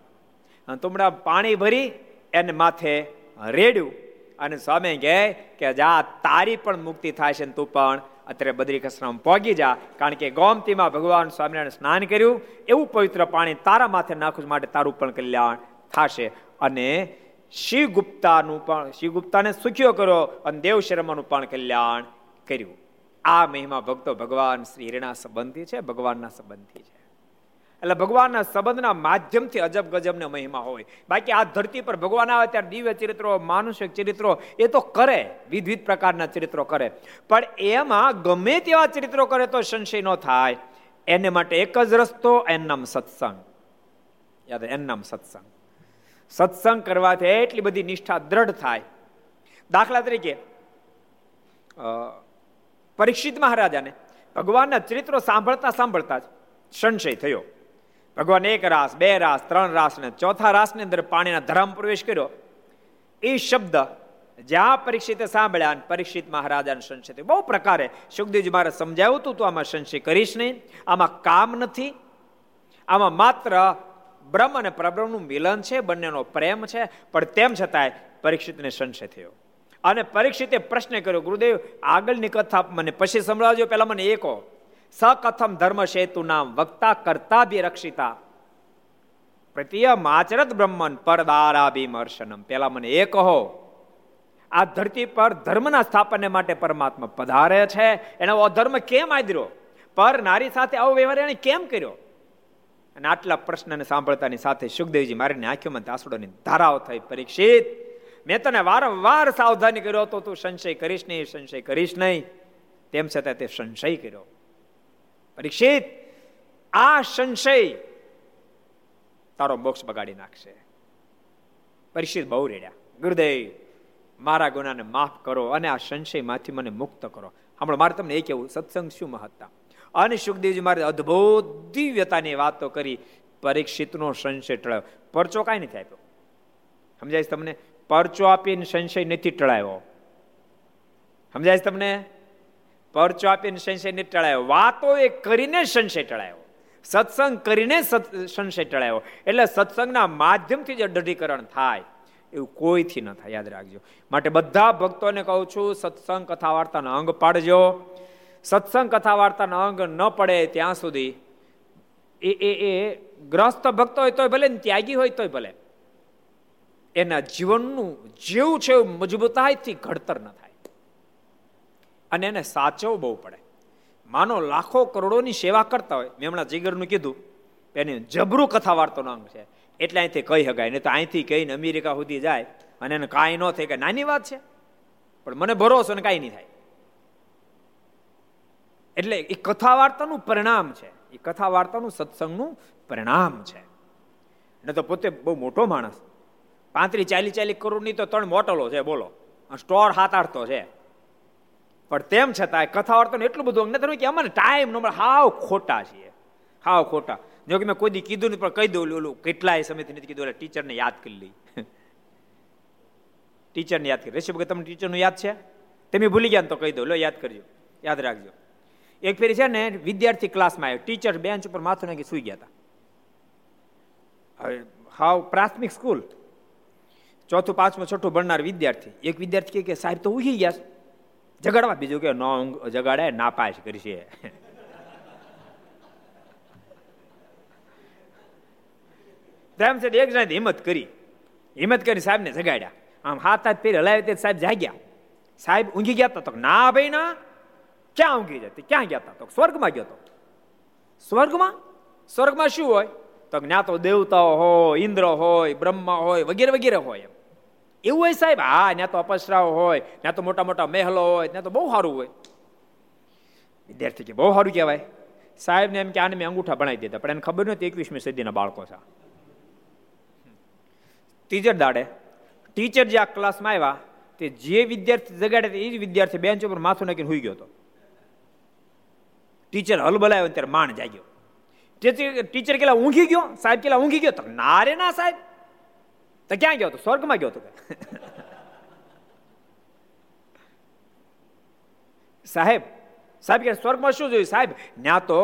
અને તુમડા પાણી ભરી એને માથે રેડ્યું. અને સ્વામી કહે કે, જા, તારી પણ મુક્તિ થાય છે તું પણ. અત્યારે બદ્રી કસરામ પહોંચી જા. કારણ કે ગોમતીમાં ભગવાન સ્વામિનારાયણ સ્નાન કર્યું. એવું પવિત્ર પાણી તારા માથે નાખું માટે તારું પણ કલ્યાણ થશે. અને શિવ ગુપ્તાનું પણ શિવ ગુપ્તાને સુખ્યો કર્યો અને દેવ શર્માનું પણ કલ્યાણ કર્યું. આ મહિમા ભક્તો ભગવાન શ્રી હિરણા સંબંધી છે, ભગવાનના સંબંધી છે. એટલે ભગવાનના સંબંધના માધ્યમથી અજબ ગજબને મહિમા હોય. બાકી આ ધરતી પર ભગવાન આવે ત્યારે દિવ્ય ચરિત્રો, માનુષિક ચરિત્રો, એ તો કરે. વિવિધ પ્રકારના ચરિત્રો કરે. પણ એમાં ગમે તેવા ચરિત્રો કરે તો સંશય ન થાય. એને માટે એક જ રસ્તો, એન નામ સત્સંગ. યાદ એન નામ સત્સંગ. સત્સંગ કરવાથી એટલી બધી નિષ્ઠા દ્રઢ થાય. દાખલા તરીકે પરીક્ષિત મહારાજાને ભગવાનના ચરિત્રો સાંભળતા સાંભળતા જ સંશય થયો. ભગવાન એક રાસ, બે રાસ, ત્રણ રાસ ને ચોથા રાસની અંદર પાણીના ધરામ પ્રવેશ કર્યો. એ શબ્દ જ્યાં પરીક્ષિતે સાંભળ્યા અને પરીક્ષિત મહારાજાને સંશય બહુ પ્રકારે સુખદેવજી મારે સમજાવ્યું હતું તું આમાં સંશય કરીશ નહીં. આમાં કામ નથી. આમાં માત્ર બ્રહ્મ અને પ્રબ્રહ્મનું મિલન છે, બંનેનો પ્રેમ છે, પણ તેમ છતાંય પરીક્ષિતને સંશય થયો. અને પરીક્ષિતે પ્રશ્ન કર્યો, ગુરુદેવ, આગળની કથા મને પછી સંભળાવજો, પહેલાં મને એ કહો. સકથમ ધર્મ સેતુ નામ વક્તા કરતા બી રક્ષિતા પ્રત્ય માચરત બ્રહ્મન પરદારા મર્શનમ પેલા મને એ કહો, આ ધરતી પર ધર્મના સ્થાપનને માટે પરમાત્મા પધારે છે? એનો અધર્મ કેમ આદર્યો? પર નારી સાથે આવો વ્યવહાર એને કેમ કર્યો? અને આટલા પ્રશ્નને સાંભળતાની સાથે સુખદેવજી મારીની આંખોમાં દાસડોની ધારાઓ થઈ પરીક્ષિત. મેં તને વારંવાર સાવધાની કર્યો હતો, તું સંશય કરીશ નહીં, સંશય કરીશ નહીં. તેમ છતાં તે સંશય કર્યો. પરીક્ષિત. આ સંશય તારો મોક્ષ બગાડી નાખશે. પરીક્ષિત બહુ રેડ્યા. ગુરુદેવ, મારા ગુનાને માફ કરો અને આ સંશયમાંથી મને મુક્ત કરો. હમણાં મારે તમને એ કહેવું, સત્સંગ શું મહત્તા અને સુખદેવજી મારે અદભુત દિવ્યતાની વાતો કરી, પરીક્ષિતનો સંશય ટળાયો. પરચો કાંઈ નથી આપ્યો? સમજાય તમને? પરચો આપીને સંશય નથી ટળાયો. સમજાય તમને? પરચો આપીને સંશય નથી ટળાયો. વાતો એ કરીને સંશય ટળાયો. સત્સંગ કરીને સંશય ટળાયો. એટલે સત્સંગના માધ્યમથી જે દઢીકરણ થાય. એવું કોઈથી ન થાય, યાદ રાખજો. માટે બધા ભક્તોને કહું છું, સત્સંગ કથા વાર્તાનો અંગ પાડજો. સત્સંગ કથા વાર્તાનો અંગ ન પડે ત્યાં સુધી. એ એ એ ગ્રસ્ત ભક્ત હોય તોય ભલે ને ત્યાગી હોય તોય ભલે. એના જીવનનું જેવું છે એવું મજબૂતાઈથી ઘડતર ન થાય. અને એને સાચવવું બહુ પડે. માનો લાખો કરોડોની સેવા કરતા હોય, મેં હમણાં જીગરનું કીધું એની જબરું કથા વાર્તાનો અંગ છે. એટલે અહીંથી કહી શકાય નહીં તો અહીંથી કહીને અમેરિકા સુધી જાય અને એને કાંઈ ન થાય, કે નાની વાત છે. પણ મને ભરોસો ને કાંઈ નહીં થાય. એટલે એ કથા વાર્તાનું પરિણામ છે. એ કથા વાર્તાનું સત્સંગનું પરિણામ છે. ને તો પોતે બહુ મોટો માણસ. પાંત્રીસ ચાલીસ ચાલીસ કરોડની તો ત્રણ મોટલો છે, બોલો. સ્ટોર હાથ આડતો છે. પણ તેમ છતાં કથા વાર્તાનું એટલું બધું અમને નથી કે અમારે ટાઈમ નો હાવ ખોટા છીએ. હાવ ખોટા. જો કે મેં કોઈ દી કીધું નહીં, પણ કહી દઉં, ઓલું કેટલાય સમયથી નથી કીધું, એટલે ટીચરને યાદ કરી લઈ. ટીચરને યાદ કરી. ઋષિ તમને ટીચરનું યાદ છે? તમે ભૂલી ગયા તો કહી દો લો, યાદ કરજો. યાદ રાખજો. એક ફેરી છે ને, વિદ્યાર્થી ક્લાસમાં આવ્યો. ટીચર બેન્ચ ઉપર માથું નાખી સુઈ ગયા હતા. હવે હાવ પ્રાથમિક સ્કૂલ. ચોથું, પાંચમું, છઠ્ઠું ભણનાર વિદ્યાર્થી. એક વિદ્યાર્થી કે સાહેબ તો ઉઠી ગયા જગાડવા બીજું કે નો જગાડે નાપાશ કરશે. તેમ છે એક જણા હિંમત કરી. હિંમત કરી સાહેબને જગાડ્યા. આમ હાથ હાથ પહેરી હલાવી તે સાહેબ જાગ્યા. સાહેબ ઊંઘી ગયા હતા તો ના ભાઈ, ના. ક્યાં ઊંઘી જતી? ક્યાં ગયા હતા તો સ્વર્ગમાં ગયો તો. સ્વર્ગમાં? સ્વર્ગમાં શું હોય? તો જ્ઞાતો દેવતાઓ હોય, ઇન્દ્ર હોય, બ્રહ્મા હોય, વગેરે વગેરે હોય એવું હોય સાહેબ? હા ત્યાં તો અપસરાઓ હોય ત્યાં તો મોટા મોટા મહેલો હોય ત્યાં તો બહુ સારું હોય. વિદ્યાર્થી કે બહુ સારું કહેવાય. સાહેબને એમ કે આને મેં અંગૂઠા ભણાવી દીધા, પણ એને ખબર નથી એકવીસમી સદીના બાળકો છે ટીચર દાડે, ટીચર જે આ ક્લાસમાં આવ્યા, તે જે વિદ્યાર્થી જગાડે એ જ વિદ્યાર્થી બેન્ચ ઉપર માથું નાખીને હોઈ ગયો હતો. ટીચર હલબલાયો ત્યારે માણ જાગ્યો. ટીચર કેલા ઊંઘી ગયો? સાહેબ કેટલા ઊંઘી ગયો? તો ના રે ના સાહેબ. તો ક્યાં ગયો તો સ્વર્ગમાં ગયો તો સાહેબ સાહેબ કે સ્વર્ગમાં શું જોયું સાહેબ ત્યાં તો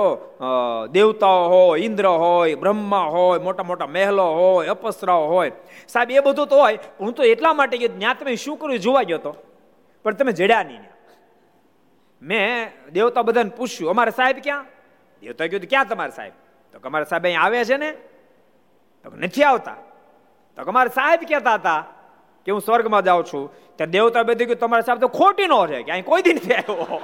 દેવતાઓ હોય ઇન્દ્ર હોય બ્રહ્મા હોય મોટા મોટા મહેલો હોય અપસરાઓ હોય સાહેબ એ બધું તો હોય હું તો એટલા માટે કે ત્યાં તમે શું કર્યું જોવા ગયો તો પણ તમે જડ્યા નહીં મેં દેવતા બધાને પૂછ્યું અમારે સાહેબ ક્યાં દેવતા કીધું ક્યાં તમારે સાહેબ તો અમારા સાહેબ અહીં આવે છે ને તો નથી આવતા તો અમારે સાહેબ કહેતા હતા કે હું સ્વર્ગમાં જાઉં છું. ત્યારે દેવતા બધું કે તમારા સાહેબ તો ખોટી નો છે કે અહીં કોઈ દિન નથી આવ્યો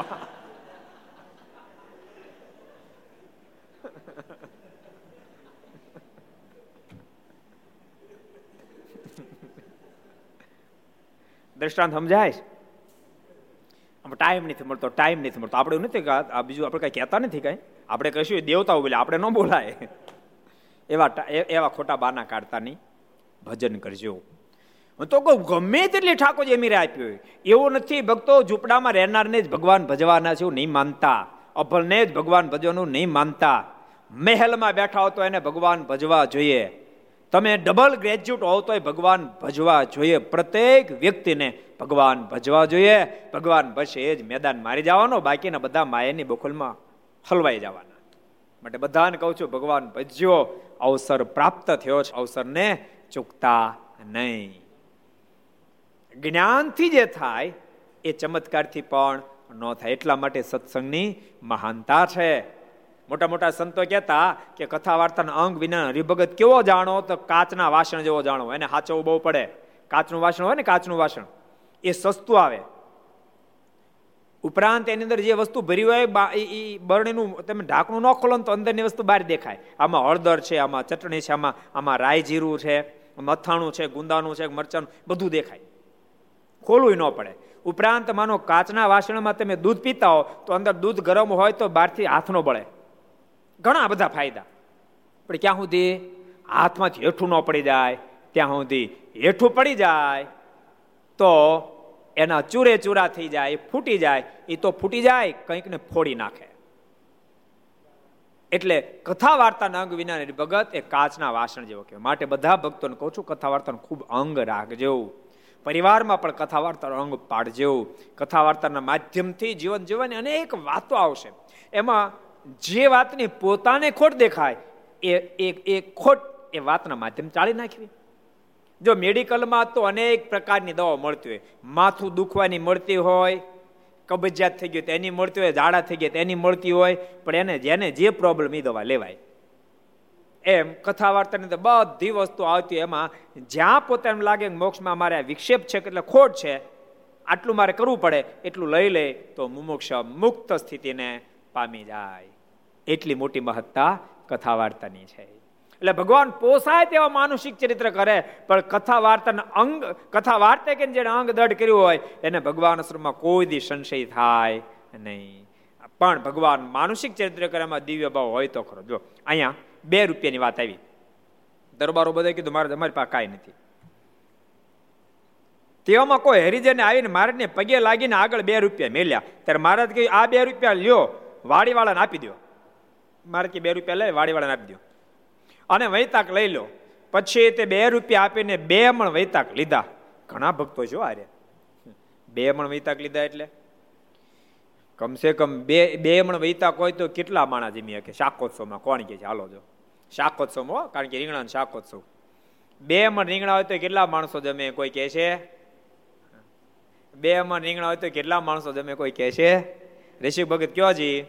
દ્રષ્ટાંત સમજાય આમ ટાઈમ નથી મળતો ટાઈમ નથી મળતો. આપણે નથી આ બીજું આપણે કઈ કહેતા નથી કઈ. આપણે કહીશું દેવતાઓ બોલે, આપણે ન બોલાય. એવા એવા ખોટા બાના કાઢતા નહીં. ભજન કરજો. હું તો કહું, ગમે તેટલી ઠાકોરજી અમીરે આપ્યો એવું નથી, ભક્તો ઝૂંપડામાં રહેનારને જ ભગવાન ભજવાના છે એવું નહીં માનતા. અભલને જ ભગવાન ભજવાનું નહીં માનતા. મહેલમાં બેઠા હો તો એને ભગવાન ભજવા જોઈએ. તમે ડબલ ગ્રેજ્યુએટ હોવ તોય ભગવાન ભજવા જોઈએ. પ્રત્યેક વ્યક્તિને ભગવાન ભજવા જોઈએ. ભગવાન ભજશે એ જ મેદાન મારી જવાનો, બાકીના બધા માયાની બખોલમાં હલવાઈ જવાના. માટે બધાને કહું છું, ભગવાન ભજ્યો. અવસર પ્રાપ્ત થયો છે. અવસરને ચૂકતા નહીં. જ્ઞાનથી જે થાય, એ ચમત્કારથી પણ ન થાય. એટલા માટે સત્સંગની મહાનતા છે. મોટા મોટા સંતો કહેતા કે કથા વાર્તાના અંગ વિના હરિભગત કેવો જાણો તો કાચના વાસણ જેવો જાણો. એને હાચવવું બહુ પડે. કાચનું વાસણ હોય ને કાચનું વાસણ, એ સસ્તું આવે. ઉપરાંત એની અંદર જે વસ્તુ ભરી હોય એ બરણીનું, તમે ઢાંકણું ન ખોલો તો અંદરની વસ્તુ બહાર દેખાય. આમાં હળદર છે, આમાં ચટણી છે, આમાં આમાં રાય જીરું છે. મથાણું છે, ગુંદાનું છે, મરચાનું, બધું દેખાય. ખોલવું ન પડે. ઉપરાંત માનો કાચના વાસણમાં તમે દૂધ પીતા હો, તો અંદર દૂધ ગરમ હોય તો બહારથી હાથ ન બળે. ઘણા બધા ફાયદા. પણ ક્યાં સુધી? હાથમાંથી હેઠું ન પડી જાય. ત્યાં સુધી હેઠું પડી જાય. તો એના ચૂરે ચૂરા થઈ જાય, ફૂટી જાય. એ તો ફૂટી જાય, કંઈકને ફોડી નાખે. એટલે કથા વાર્તાના અંગ વિના ભગત એ કાચના વાસણ જેવો કહેવાય. માટે બધા ભક્તોને કહું છું કથા વાર્તાનું ખૂબ અંગ રાખજો. પરિવારમાં પણ કથા વાર્તાનો અંગ પાડજો. કથા વાર્તાના માધ્યમથી જીવન જીવવાની અનેક વાતો આવશે. એમાં જે વાતની પોતાને ખોટ દેખાય, એ એ ખોટ એ વાતના માધ્યમ ચાળી નાખવી. જો મેડિકલમાં તો અનેક પ્રકારની દવા મળતી હોય. માથું દુખવાની મળતી હોય કબજિયાત થઈ ગયું તેની મળતી હોય ઝાડા થઈ ગયા તેની મળતી હોય, પણ એને જેને જે પ્રોબ્લેમ એ દવા લેવાય. એમ કથા વાર્તાની તો બધી વસ્તુ આવતી એમાં જ્યાં પોતે એમ લાગે મોક્ષમાં મારે વિક્ષેપ છે એટલે ખોટ છે, આટલું મારે કરવું પડે, એટલું લઈ લે, તો મુમોક્ષ મુક્ત સ્થિતિને પામી જાય. એટલી મોટી મહત્તા કથા વાર્તાની છે. એટલે ભગવાન પોસાય તેવા માનુષિક ચરિત્ર કરે, પણ કથા વાર્તાના અંગ કથા વાર્તા કે જેને અંગ દઢ કર્યું હોય, એને ભગવાન સ્વરૂપમાં કોઈ દી સંશય થાય નહીં. પણ ભગવાન માનુષિક ચરિત્ર કરે, એમાં દિવ્ય ભાવ હોય તો ખરો. જો, અહીંયા બે રૂપિયાની વાત આવી. દરબારો બધા કીધું, મારે તમારી પાસે કાંઈ નથી. તેવામાં કોઈ હરિજને આવીને મારે પગે લાગીને આગળ બે રૂપિયા મેલ્યા. ત્યારે મહારાજ કહ્યું, આ બે રૂપિયા લ્યો, વાડીવાળાને આપી દો મારે કે, બે રૂપિયા લે વાડીવાળાને આપી દો અને વૈતાક લઈ લો. પછી તે બે રૂપિયા આપીને બે મણ વૈતાક લીધા. ઘણા ભક્તો જો આરે બે મણ વૈતાક લીધા એટલે? કમસે કમ બે બે મણ વૈતાક હોય તો કેટલા માણા જમી શકે? શાકોત્સવમાં કોણ કે છે? હાલો જો. શાકોત્સવમાં કારણ કે રીંગણા શાકોત્સવ. બે મણ રીંગણા હોય તો કેટલા માણસો જમે કોઈ કહે છે? બે મણ રીંગણા હોય તો કેટલા માણસો જમે કોઈ કહે છે? ઋષિક ભગત કયો જી?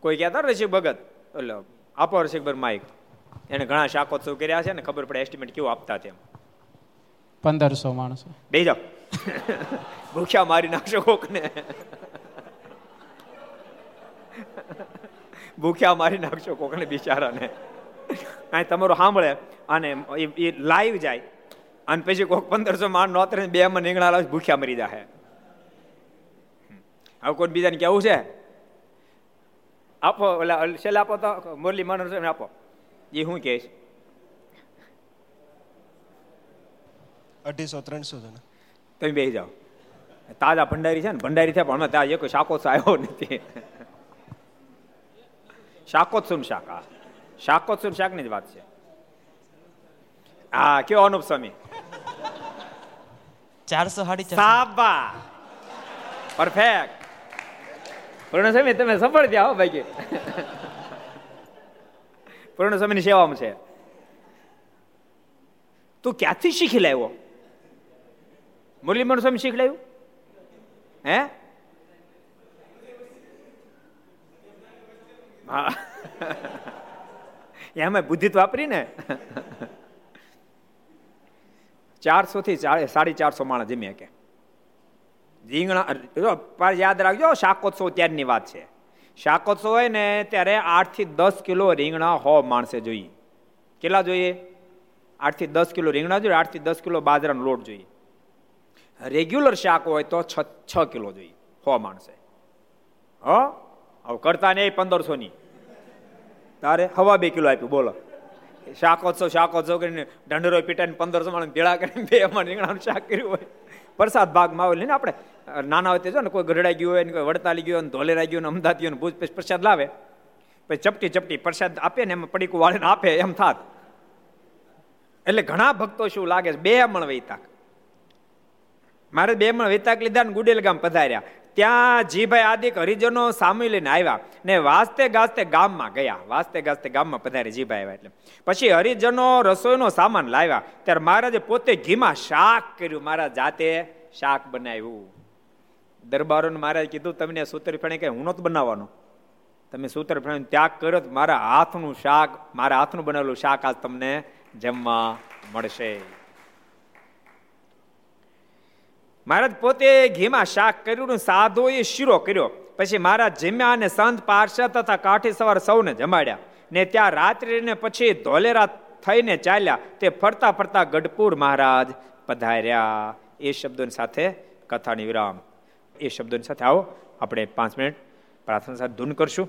કોઈ કહેતા ઋષિક ભગત? એટલે આપો હર્ષિકભાઈ માઇક એને ઘણા શાકોત્સવ કર્યા છે ને ખબર પડે એસ્ટિમેટ કેવું આપતા તેમ પંદરસો માણસો. બે જાઓ. ભૂખ્યા મારી નાખશો કોકને. ભૂખ્યા મારી નાખશો કોકને બિચારાને. કાંઈ તમારું સાંભળે. અને એ લાઈવ જાય. અને પછી કોક પંદરસો માણ નોતરે બે માં નીકળા ભૂખ્યા મરી જાય હવે કોઈ બીજાને કેવું છે? આપો ઓલા છેલ્લે આપો તો મુરલી મનોરંજન આપો. એ શું કહેશ અઢીસો ત્રણસો જણા. તમે બે જાઓ. તાજા ભંડારી છે ને ભંડારી થયા પણ હમણાં ત્યાં એક શાકોત્સવ આવ્યો નથી. શાકોત્સવ શાક આ શાકોત્સવ શાકની જ વાત છે. હા કેવો અનુપ સ્વામી? ચારસો સાડી સાબા. પરફેક્ટ પૂર્ણ સ્વામી તમે સફળ થયા હો ભાઈ પૂર્ણ સ્વામીની સેવામાં છે. તું ક્યાંથી શીખી લાવ્યો? મુરલીમોહન સ્વામી શીખ લાવ્યું? હે? હા. એમાં બુદ્ધિ તો વાપરી ને. ચારસો થી સાડી ચારસો માણસ જમી કે. રીંગણા યાદ રાખજો, શાકોત્સવ ત્યારની વાત છે. શાકોત્સવ હોય ને, ત્યારે આઠથી દસ કિલો રીંગણા હો માણસે જોઈએ. કેટલા જોઈએ? આઠથી દસ કિલો રીંગણા જોઈએ આઠથી દસ કિલો બાજરાનો લોટ જોઈએ. રેગ્યુલર શાક હોય તો છ છ કિલો જોઈએ, હો માણસે. હ? હવે કરતા નહીં પંદરસો ની. તારે હવા બે કિલો આપ્યું, બોલો. શાકોત્સવ શાકોત્સવ કરીને ઢંઢરો પીટાઈને પંદરસો માણસ ભેળા કરીને બે માં રીંગણાનું શાક કર્યું હોય. પ્રસાદ ભાગમાં આવે લઈને આપણે નાના હોય જો ને કોઈ ગઢડાઈ ગયું હોય ને કોઈ વડતાલી ગયું હોય ધોલેરા ગયું ને અમદાવાદ ગયું ભૂજ પછી પ્રસાદ લાવે. પછી ચપટી ચપટી પ્રસાદ આપે ને એમાં પડીકું વાળીને આપે, એમ થાત. એટલે ઘણા ભક્તો શું લાગે છે? બે મણ વૈતાક મારે બે મણ વૈતાક લીધા ને ગુડેલ ગામ પધાર્યા. ત્યાં જીભાઈ આદિક હરિજનો સામે લઈને આવ્યા ને વાસ્તે ગાસ્તે ગામમાં ગયા. વાસ્તે ગાસ્તે ગામમાં પધારે જીભાઈ આવ્યા એટલે. પછી હરિજનો રસોઈનો સામાન લાવ્યા. ત્યારે મહારાજે પોતે ઘીમાં શાક કર્યું. મારા જાતે શાક બનાવ્યું. દરબારોને મહારાજ કીધું, તમને સૂત્ર ફેણે કઈ હું નહોતો બનાવવાનો. તમે સૂત્ર ફેણે ત્યાગ કર્યો મારા હાથનું શાક, મારા હાથનું બનાવેલું શાક આજ તમને જમવા મળશે. મહારાજ પોતે ઘીમાં શાક કર્યું સાધુએ શીરો કર્યો. પછી મહારાજ જમ્યા અને સંત પાર્ષદ તથા કાઠી સવાર સૌને જમાડ્યા ને ત્યાં રાત્રિને પછી ધોલેરા થઈને ચાલ્યા તે ફરતા ફરતા ગઢપુર મહારાજ પધાર્યા. એ શબ્દોની સાથે કથાની વિરામ. એ શબ્દોની સાથે આવો, આપણે પાંચ મિનિટ પ્રાર્થના સાથે ધૂન કરશું.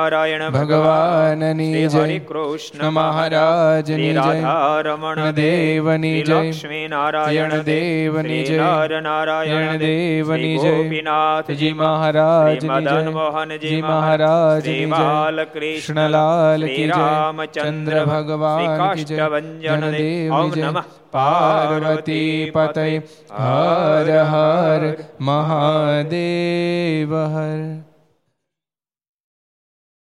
નારાયણ ભગવાનની જય કૃષ્ણ મહારાજની જય રમણ દેવની જય લક્ષ્મી નારાયણ દેવની જય નર નારાયણ દેવની જય ગોપીનાથજી મહારાજ મદન મોહનજી મહારાજ બાલ કૃષ્ણ લાલ રામચંદ્ર ભગવાન જન દેવ નમઃ પાર્વતી પતય હર હર મહાદેવ હર